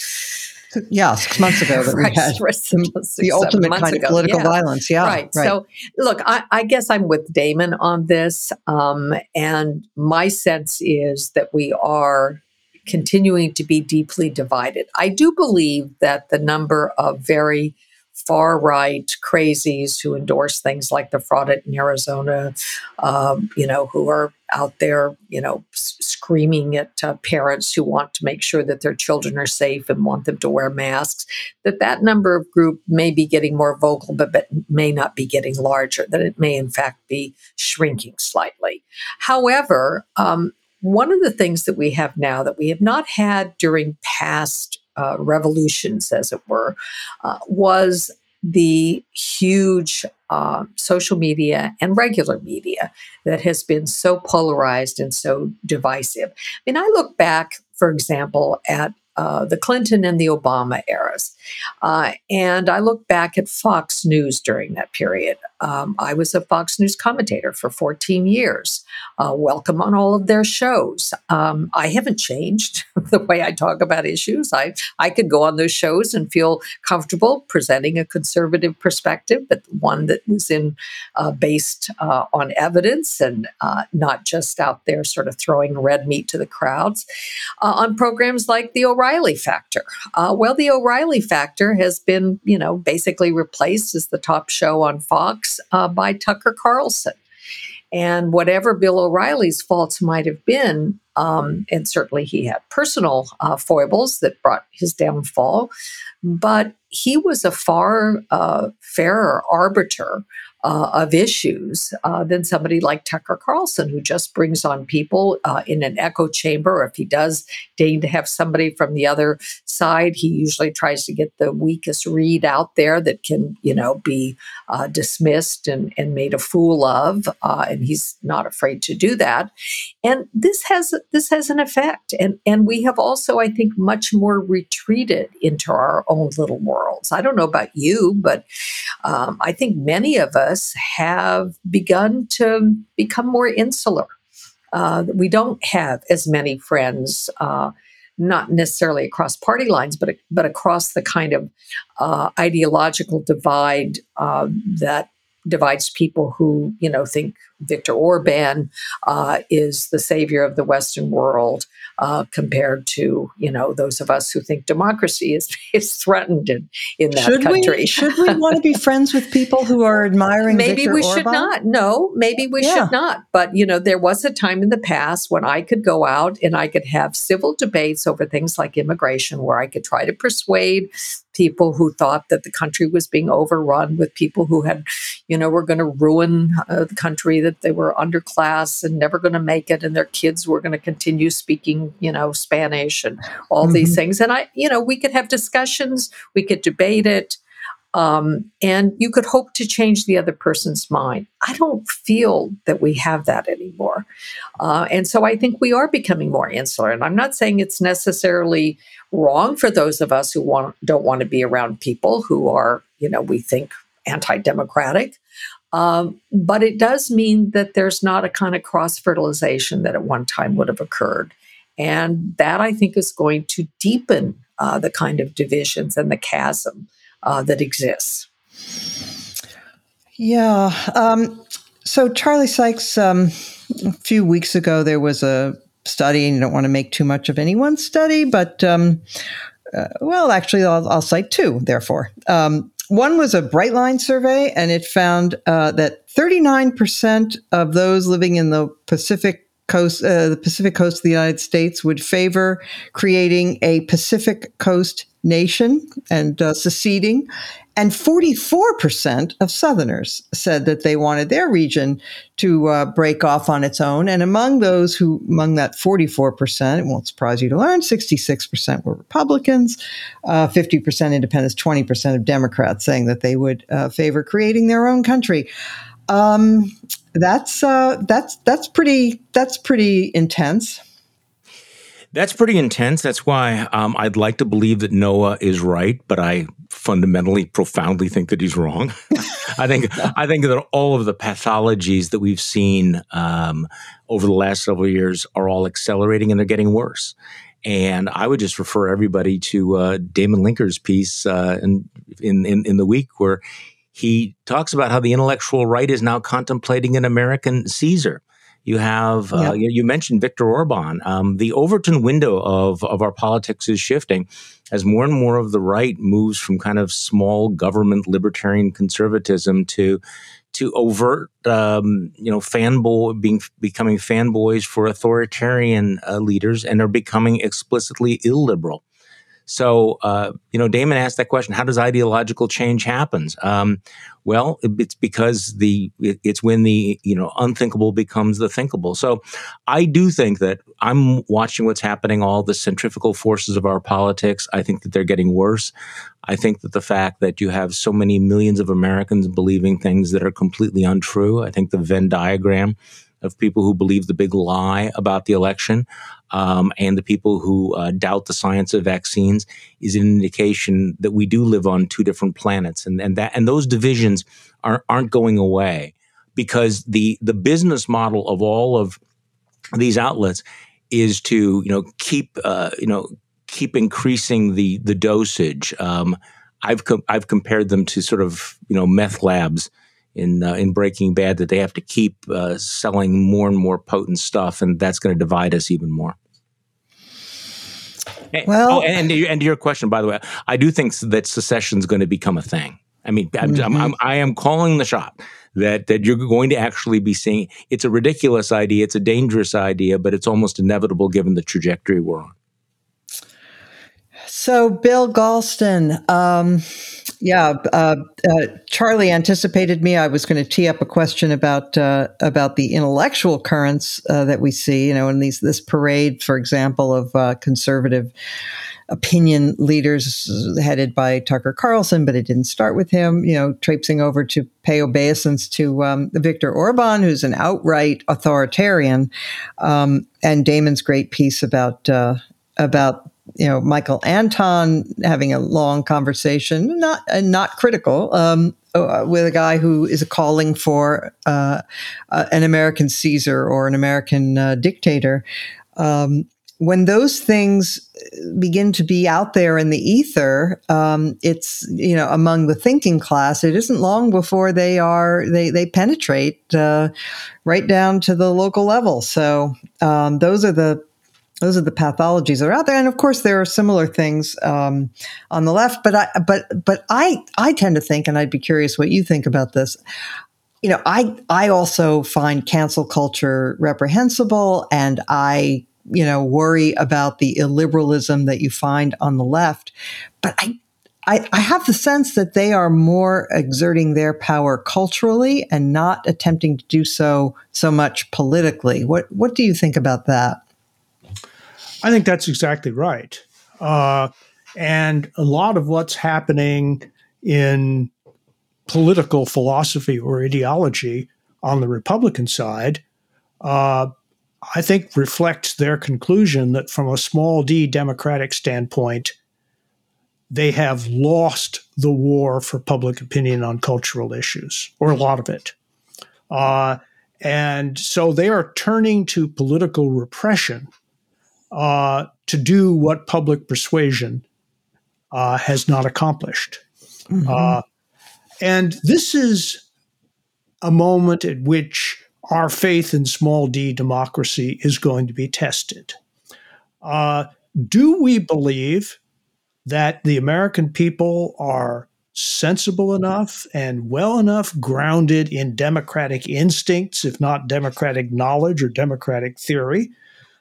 yeah, six months ago that right, we had the, the ultimate kind ago. of political yeah. violence. Yeah, right. right. So, look, I, I, guess I'm with Damon on this, um, and my sense is that we are continuing to be deeply divided. I do believe that the number of very far right crazies who endorse things like the fraud in Arizona, um, you know, who are out there, you know, s- screaming at uh, parents who want to make sure that their children are safe and want them to wear masks, that that number of group may be getting more vocal, but, but may not be getting larger, that it may in fact be shrinking slightly. However, um, one of the things that we have now that we have not had during past uh, revolutions, as it were, uh, was the huge uh, social media and regular media that has been so polarized and so divisive. I mean, I look back, for example, at uh, the Clinton and the Obama eras. Uh, and I look back at Fox News during that period. Um, I was a Fox News commentator for 14 years. Uh, welcome on all of their shows. Um, I haven't changed *laughs* the way I talk about issues. I, I could go on those shows and feel comfortable presenting a conservative perspective, but one that was in uh, based uh, on evidence and uh, not just out there sort of throwing red meat to the crowds. on programs like the O'Reilly O'Reilly factor. Uh, well, the O'Reilly factor has been, you know, basically replaced as the top show on Fox uh, by Tucker Carlson. And whatever Bill O'Reilly's faults might have been, Um, and certainly he had personal uh, foibles that brought his downfall. But he was a far uh, fairer arbiter uh, of issues uh, than somebody like Tucker Carlson, who just brings on people uh, in an echo chamber. If he does deign to have somebody from the other side, he usually tries to get the weakest read out there that can, you know, be uh, dismissed and, and made a fool of. Uh, and he's not afraid to do that. And this has this has an effect. And and we have also, I think, much more retreated into our own little worlds. I don't know about you, but um, I think many of us us have begun to become more insular. Uh, we don't have as many friends, uh, not necessarily across party lines, but but across the kind of uh, ideological divide uh, that divides people who you know think Viktor Orban uh, is the savior of the Western world uh, compared to you know those of us who think democracy is *laughs* is threatened in, in that should country. We, should we want to be *laughs* friends with people who are admiring? Maybe Viktor we Orban? should not. No, maybe we yeah. should not. But you know, there was a time in the past when I could go out and I could have civil debates over things like immigration, where I could try to persuade people who thought that the country was being overrun with people who had, you know, were going to ruin uh, the country, that they were underclass and never going to make it, and their kids were going to continue speaking you know, Spanish and all mm-hmm. these things. And I, you know, we could have discussions, we could debate it, um, and you could hope to change the other person's mind. I don't feel that we have that anymore. Uh, and so I think we are becoming more insular. And I'm not saying it's necessarily wrong for those of us who want, don't want to be around people who are, you know, we think anti democratic. Um, but it does mean that there's not a kind of cross fertilization that at one time would have occurred. And that I think is going to deepen uh, the kind of divisions and the chasm uh, that exists. Yeah. Um, so, Charlie Sykes, um, a few weeks ago, there was a study, and you don't want to make too much of any one study, but um, uh, well, actually, I'll, I'll, cite two, therefore. Um, one was a Brightline survey, and it found uh, that 39% of those living in the Pacific coast, uh, the Pacific coast of the United States would favor creating a Pacific coast nation and uh, seceding. And 44% of Southerners said that they wanted their region to uh, break off on its own. And among those who, among that 44%, it won't surprise you to learn, 66% were Republicans, uh, 50% independents, 20% of Democrats saying that they would uh, favor creating their own country. Um, that's uh, that's that's pretty that's pretty intense. That's pretty intense. That's why um, I'd like to believe that Noah is right, but I fundamentally, profoundly think that he's wrong. *laughs* I think I think that all of the pathologies that we've seen um, over the last several years are all accelerating and they're getting worse. And I would just refer everybody to uh, Damon Linker's piece uh, in, in, in in the week where he talks about how the intellectual right is now contemplating an American Caesar. You have, uh, you, you, mentioned Viktor Orban. Um, the Overton window of, of our politics is shifting as more and more of the right moves from kind of small government libertarian conservatism to to overt, um, you know, fanboy being becoming fanboys for authoritarian uh, leaders, and are becoming explicitly illiberal. So, uh, you know, Damon asked that question: How does ideological change happens? Um, well, it's because the it, it's when the you know unthinkable becomes the thinkable. So, I do think that I'm watching what's happening. All the centrifugal forces of our politics. I think that they're getting worse. I think that the fact that you have so many millions of Americans believing things that are completely untrue. I think the Venn diagram of people who believe the big lie about the election um, and the people who uh, doubt the science of vaccines is an indication that we do live on two different planets, and and that and those divisions are, aren't going away because the the business model of all of these outlets is to you know keep uh, you know keep increasing the the dosage. Um, I've com- I've compared them to sort of you know meth labs in uh, in Breaking Bad that they have to keep uh, selling more and more potent stuff, and that's going to divide us even more. Well, oh, and, and, and to your question, by the way, I do think that secession is going to become a thing. I mean, mm-hmm. I'm, I'm, I am calling the shot that that you're going to actually be seeing. It's a ridiculous idea. It's a dangerous idea, but it's almost inevitable given the trajectory we're on. So, Bill Galston, um, yeah, uh, uh, Charlie anticipated me. I was going to tee up a question about uh, about the intellectual currents uh, that we see. You know, in these this parade, for example, of uh, conservative opinion leaders headed by Tucker Carlson, but it didn't start with him. You know, traipsing over to pay obeisance to um, Viktor Orban, who's an outright authoritarian, um, and Damon's great piece about uh, about you know Michael Anton having a long conversation, not uh, not critical, um, uh, with a guy who is calling for uh, uh, an American Caesar or an American uh, dictator. Um, when those things begin to be out there in the ether, um, it's you know among the thinking class. It isn't long before they are they they penetrate uh, right down to the local level. So um, those are the those are the pathologies that are out there, and of course there are similar things um, on the left. But I, but but I I tend to think, and I'd be curious what you think about this. You know, I I also find cancel culture reprehensible, and I you know worry about the illiberalism that you find on the left. But I I, I, have the sense that they are more exerting their power culturally and not attempting to do so so much politically. What what do you think about that? I think that's exactly right. Uh, and a lot of what's happening in political philosophy or ideology on the Republican side, uh, I think reflects their conclusion that from a small d democratic standpoint, they have lost the war for public opinion on cultural issues, or a lot of it. Uh, and so they are turning to political repression uh, to do what public persuasion uh, has not accomplished. Mm-hmm. Uh, and this is a moment at which our faith in small d democracy is going to be tested. Uh, do we believe that the American people are sensible enough and well enough grounded in democratic instincts, if not democratic knowledge or democratic theory,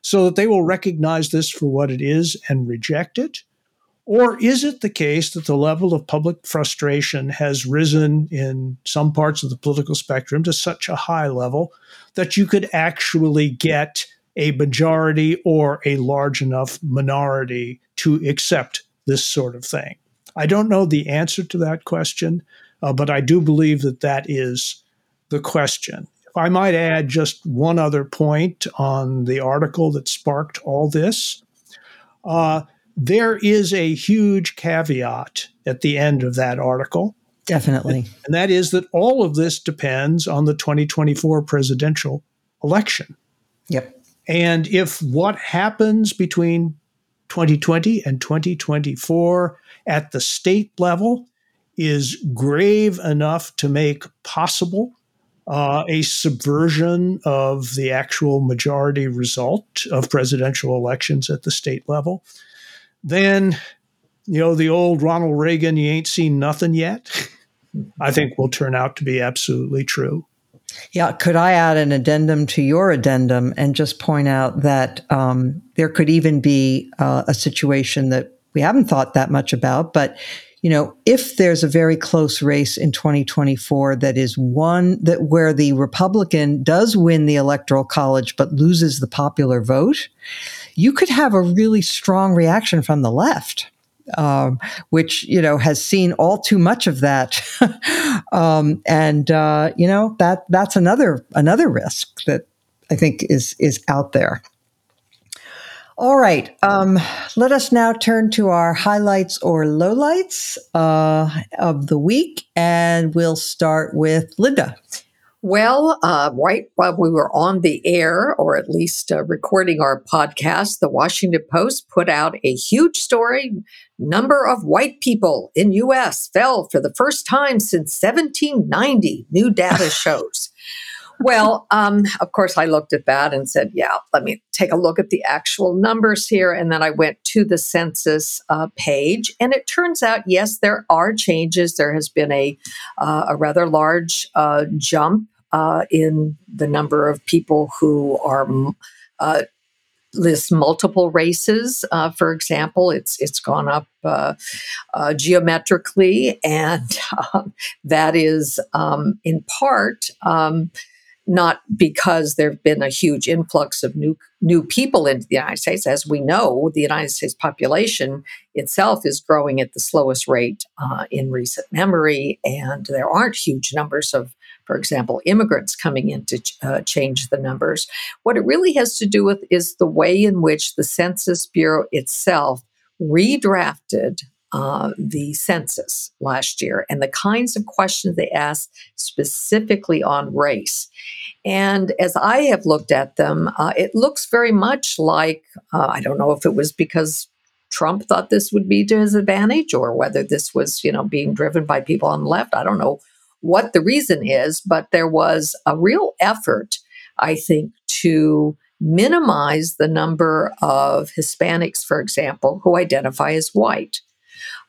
so that they will recognize this for what it is and reject it? Or is it the case that the level of public frustration has risen in some parts of the political spectrum to such a high level that you could actually get a majority or a large enough minority to accept this sort of thing? I don't know the answer to that question, uh, but I do believe that that is the question. I might add just one other point on the article that sparked all this. Uh, there is a huge caveat at the end of that article. Definitely. And that is that all of this depends on the 2024 presidential election. Yep. And if what happens between 2020 and 2024 at the state level is grave enough to make possible uh, a subversion of the actual majority result of presidential elections at the state level, then, you know, the old Ronald Reagan, you ain't seen nothing yet, I think will turn out to be absolutely true. Yeah, could I add an addendum to your addendum and just point out that um, there could even be uh, a situation that we haven't thought that much about, but you know, if there's a very close race in 2024 that is one that where the Republican does win the electoral college but loses the popular vote, you could have a really strong reaction from the left. Um, which you know has seen all too much of that, *laughs* um, and uh, you know that that's another another risk that I think is is out there. All right. Um, let us now turn to our highlights or lowlights uh, of the week, and we'll start with Linda. Well, uh, right while we were on the air, or at least uh, recording our podcast, the Washington Post put out a huge story. Number of white people in U.S. fell for the first time since 1790. New data *laughs* shows. Well, um, of course, I looked at that and said, yeah, let me take a look at the actual numbers here. And then I went to the census uh, page. And it turns out, yes, there are changes. There has been a, uh, a rather large uh, jump uh, in the number of people who are uh, lists multiple races. Uh, for example, it's it's gone up uh, uh, geometrically, and *laughs* um, that is um, in part um, not because there have been a huge influx of new new people into the United States. As we know, the United States population itself is growing at the slowest rate uh, in recent memory, and there aren't huge numbers of for example, immigrants coming in to uh, change the numbers. What it really has to do with is the way in which the Census Bureau itself redrafted uh, the census last year and the kinds of questions they asked specifically on race. And as I have looked at them, uh, it looks very much like uh, I don't know if it was because Trump thought this would be to his advantage or whether this was, you know, being driven by people on the left. I don't know what the reason is, but there was a real effort, I think, to minimize the number of Hispanics, for example, who identify as white.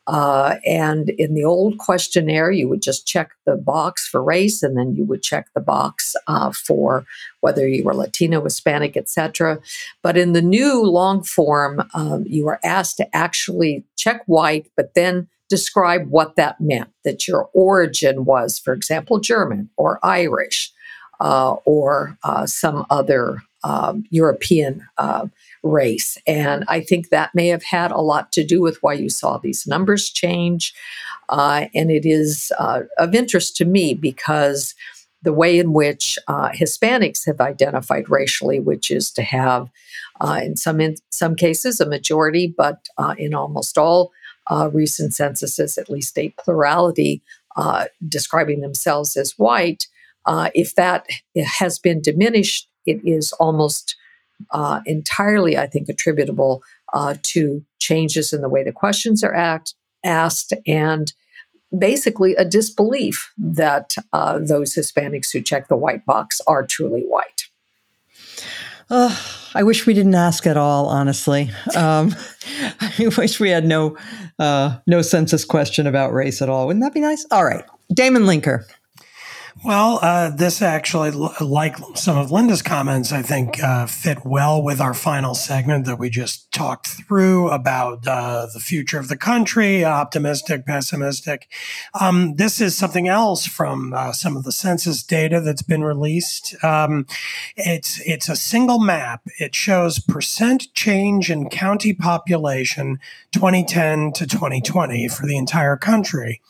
Uh, and in the old questionnaire, you would just check the box for race, and then you would check the box uh, for whether you were Latino, Hispanic, etc. But in the new long form, um, you are asked to actually check white, but then describe what that meant, that your origin was, for example, German or Irish uh, or uh, some other um, European uh, race. And I think that may have had a lot to do with why you saw these numbers change. Uh, and it is uh, of interest to me because the way in which uh, Hispanics have identified racially, which is to have, in some in some cases, a majority, but in almost all uh, recent censuses, at least a plurality uh, describing themselves as white. Uh, if that has been diminished, it is almost uh, entirely, I think, attributable uh, to changes in the way the questions are act, asked and basically a disbelief that uh, those Hispanics who check the white box are truly white. Uh, I wish we didn't ask at all, honestly. Um, *laughs* I wish we had no uh, no census question about race at all. Wouldn't that be nice? All right, Damon Linker. Well, uh, this actually, like some of Linda's comments, I think uh, fit well with our final segment that we just talked through about uh, the future of the country, optimistic, pessimistic. Um, this is something else from uh, some of the census data that's been released. Um, it's it's a single map. It shows percent change in county population 2010 to 2020 for the entire country,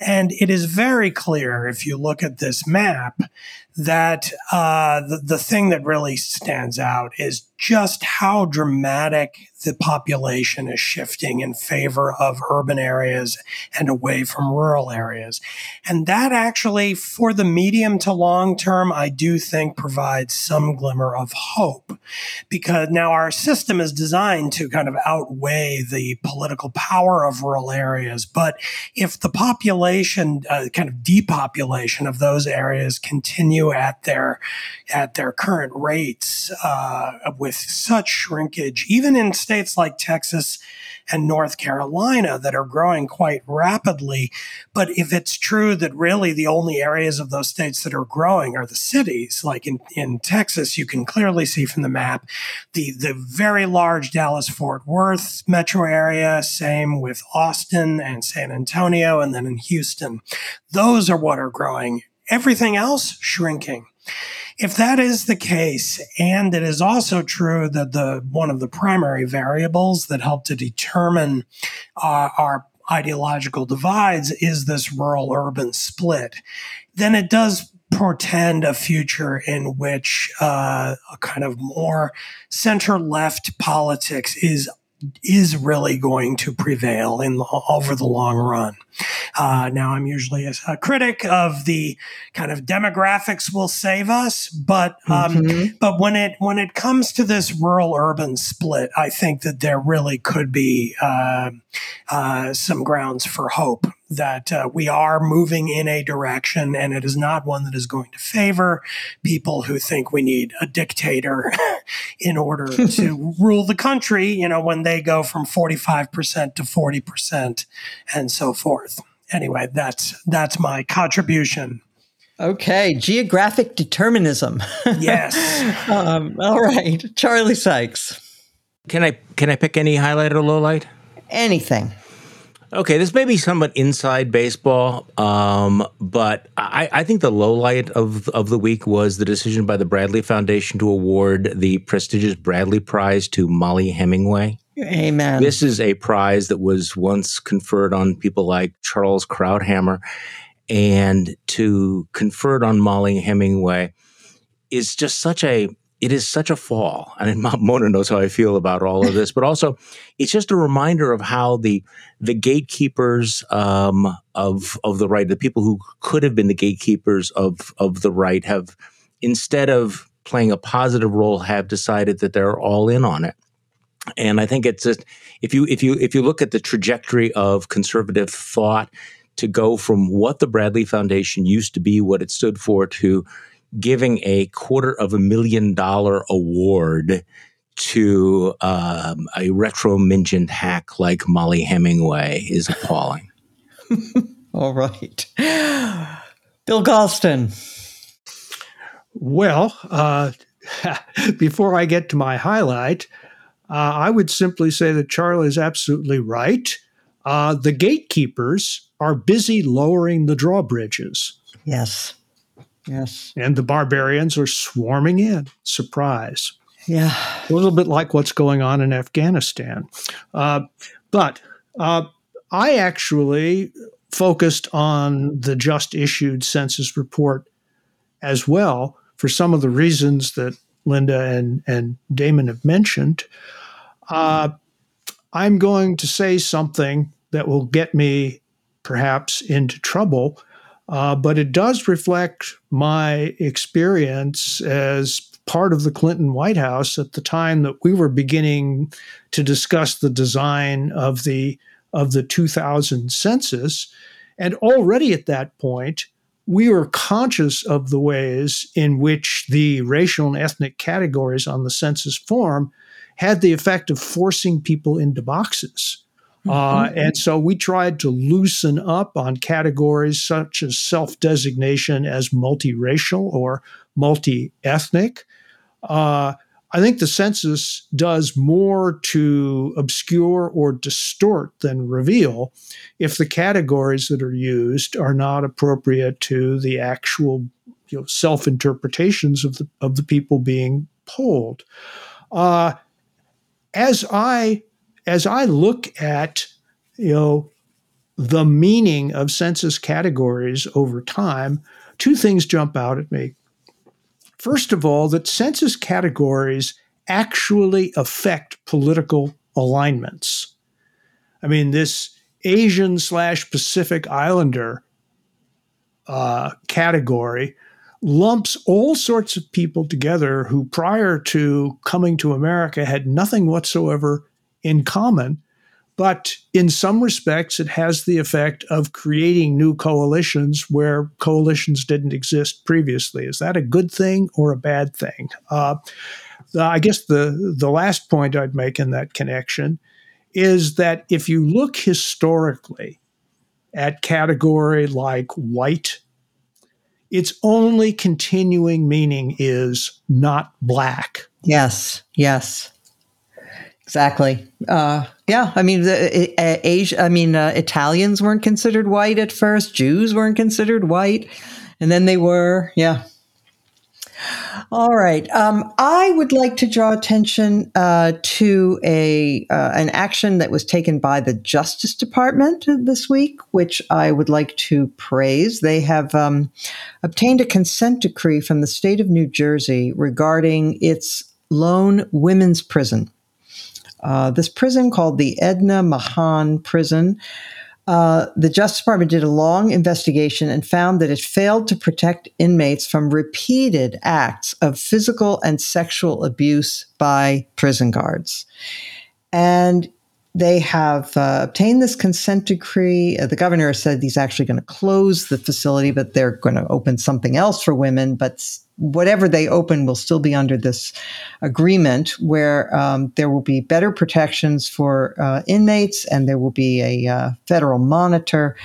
and it is very clear if you look at this map that uh, the, the thing that really stands out is just how dramatic the population is shifting in favor of urban areas and away from rural areas. And that actually, for the medium to long term, I do think provides some glimmer of hope because now our system is designed to kind of outweigh the political power of rural areas. But if the population, uh, kind of depopulation of those areas continue at their, at their current rates, uh, with such shrinkage, even in states like Texas and North Carolina that are growing quite rapidly. But if it's true that really the only areas of those states that are growing are the cities, like in, in Texas, you can clearly see from the map the, the very large Dallas Fort Worth metro area, same with Austin and San Antonio, and then in Houston. Those are what are growing. Everything else shrinking. If that is the case, and it is also true that the one of the primary variables that help to determine uh, our ideological divides is this rural urban split, then it does portend a future in which uh, a kind of more center left politics is is really going to prevail in the, over the long run. Uh, now, I'm usually a, a, critic of the kind of demographics will save us, but um, mm-hmm. but when it when it comes to this rural urban split, I think that there really could be uh, uh, some grounds for hope that uh, we are moving in a direction, and it is not one that is going to favor people who think we need a dictator *laughs* in order *laughs* to rule the country. You know, when they go from forty five percent to forty percent, and so forth. Anyway, that's that's my contribution. Okay, geographic determinism. Yes. *laughs* um, all right, Charlie Sykes. Can I can I pick any highlight or low light? Anything. Okay, this may be somewhat inside baseball, um, but I, I, think the low light of of the week was the decision by the Bradley Foundation to award the prestigious Bradley Prize to Mollie Hemingway. Amen. This is a prize that was once conferred on people like Charles Krauthammer, and to confer it on Mollie Hemingway is just such a it is such a fall. I mean, Mona knows how I feel about all of this, but also it's just a reminder of how the the gatekeepers um, of of the right, the people who could have been the gatekeepers of of the right, have instead of playing a positive role, have decided that they're all in on it. And I think it's just if you if you if you look at the trajectory of conservative thought to go from what the Bradley Foundation used to be, what it stood for, to giving a quarter of a million dollar award to um, a retromingent hack like Mollie Hemingway is appalling. *laughs* All right. Bill Galston. Well, uh, *laughs* before I get to my highlight, uh, I would simply say that Charlie is absolutely right. Uh, the gatekeepers are busy lowering the drawbridges. Yes. Yes. And the barbarians are swarming in. Surprise. Yeah. A little bit like what's going on in Afghanistan. Uh, but uh, I actually focused on the just issued census report as well for some of the reasons that Linda and, and Damon have mentioned. Uh, I'm going to say something that will get me perhaps into trouble uh, but it does reflect my experience as part of the Clinton White House at the time that we were beginning to discuss the design of the of the 2000 census, and already at that point we were conscious of the ways in which the racial and ethnic categories on the census form had the effect of forcing people into boxes. Uh, mm-hmm. and so we tried to loosen up on categories such as self designation as multiracial or multi ethnic. Uh, I think the census does more to obscure or distort than reveal if the categories that are used are not appropriate to the actual you know, self interpretations of the, of the people being polled. Uh, as I as I look at, you know, the meaning of census categories over time, two things jump out at me. First of all, that census categories actually affect political alignments. I mean, this Asian slash Pacific Islander uh, category lumps all sorts of people together who, prior to coming to America, had nothing whatsoever in common. But in some respects, it has the effect of creating new coalitions where coalitions didn't exist previously. Is that a good thing or a bad thing? Uh, I guess the, the last point I'd make in that connection is that if you look historically at category like white, its only continuing meaning is not black. Yes, yes. Exactly. Uh, yeah, I mean, the, uh, Asia. I mean, uh, Italians weren't considered white at first. Jews weren't considered white, and then they were. Yeah. All right. Um, I would like to draw attention uh, to a uh, an action that was taken by the Justice Department this week, which I would like to praise. They have um, obtained a consent decree from the state of New Jersey regarding its lone women's prison. Uh, this prison called the Edna Mahan Prison. Uh, the Justice Department did a long investigation and found that it failed to protect inmates from repeated acts of physical and sexual abuse by prison guards. And they have uh, obtained this consent decree. Uh, the governor said he's actually going to close the facility, but they're going to open something else for women. But whatever they open will still be under this agreement where um, there will be better protections for uh, inmates and there will be a uh, federal monitor.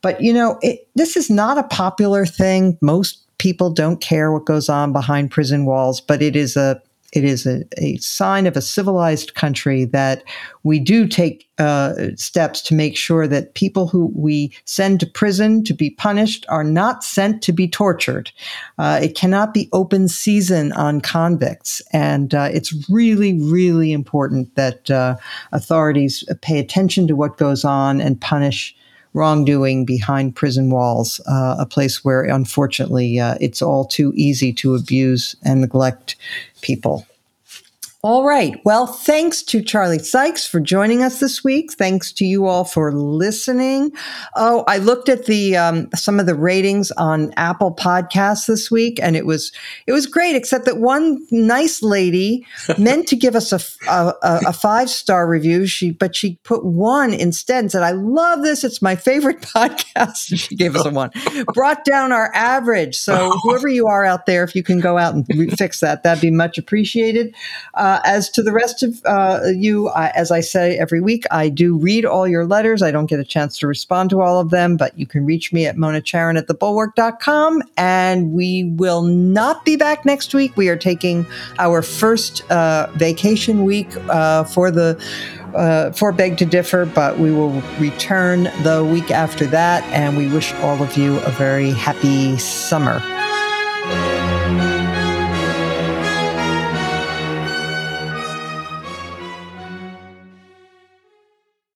But, you know, it, this is not a popular thing. Most people don't care what goes on behind prison walls, but it is a it is a, a sign of a civilized country that we do take uh, steps to make sure that people who we send to prison to be punished are not sent to be tortured. Uh, it cannot be open season on convicts. And uh, it's really, really important that uh, authorities pay attention to what goes on and punish wrongdoing behind prison walls, uh, a place where unfortunately uh, it's all too easy to abuse and neglect people. All right. Well, thanks to Charlie Sykes for joining us this week. Thanks to you all for listening. Oh, I looked at the um, some of the ratings on Apple Podcasts this week, and it was it was great. Except that one nice lady *laughs* meant to give us a, a, a five star review, she but she put one instead and said, "I love this. It's my favorite *laughs* podcast." She gave us a one. Brought down our average. So *laughs* whoever you are out there, if you can go out and re- fix that, that'd be much appreciated. Uh, uh, as to the rest of uh, you, I, as I say every week, I do read all your letters. I don't get a chance to respond to all of them, but you can reach me at Mona Charen at thebulwark.com. And we will not be back next week. We are taking our first uh, vacation week uh, for the uh, for Beg to Differ, but we will return the week after that. And we wish all of you a very happy summer.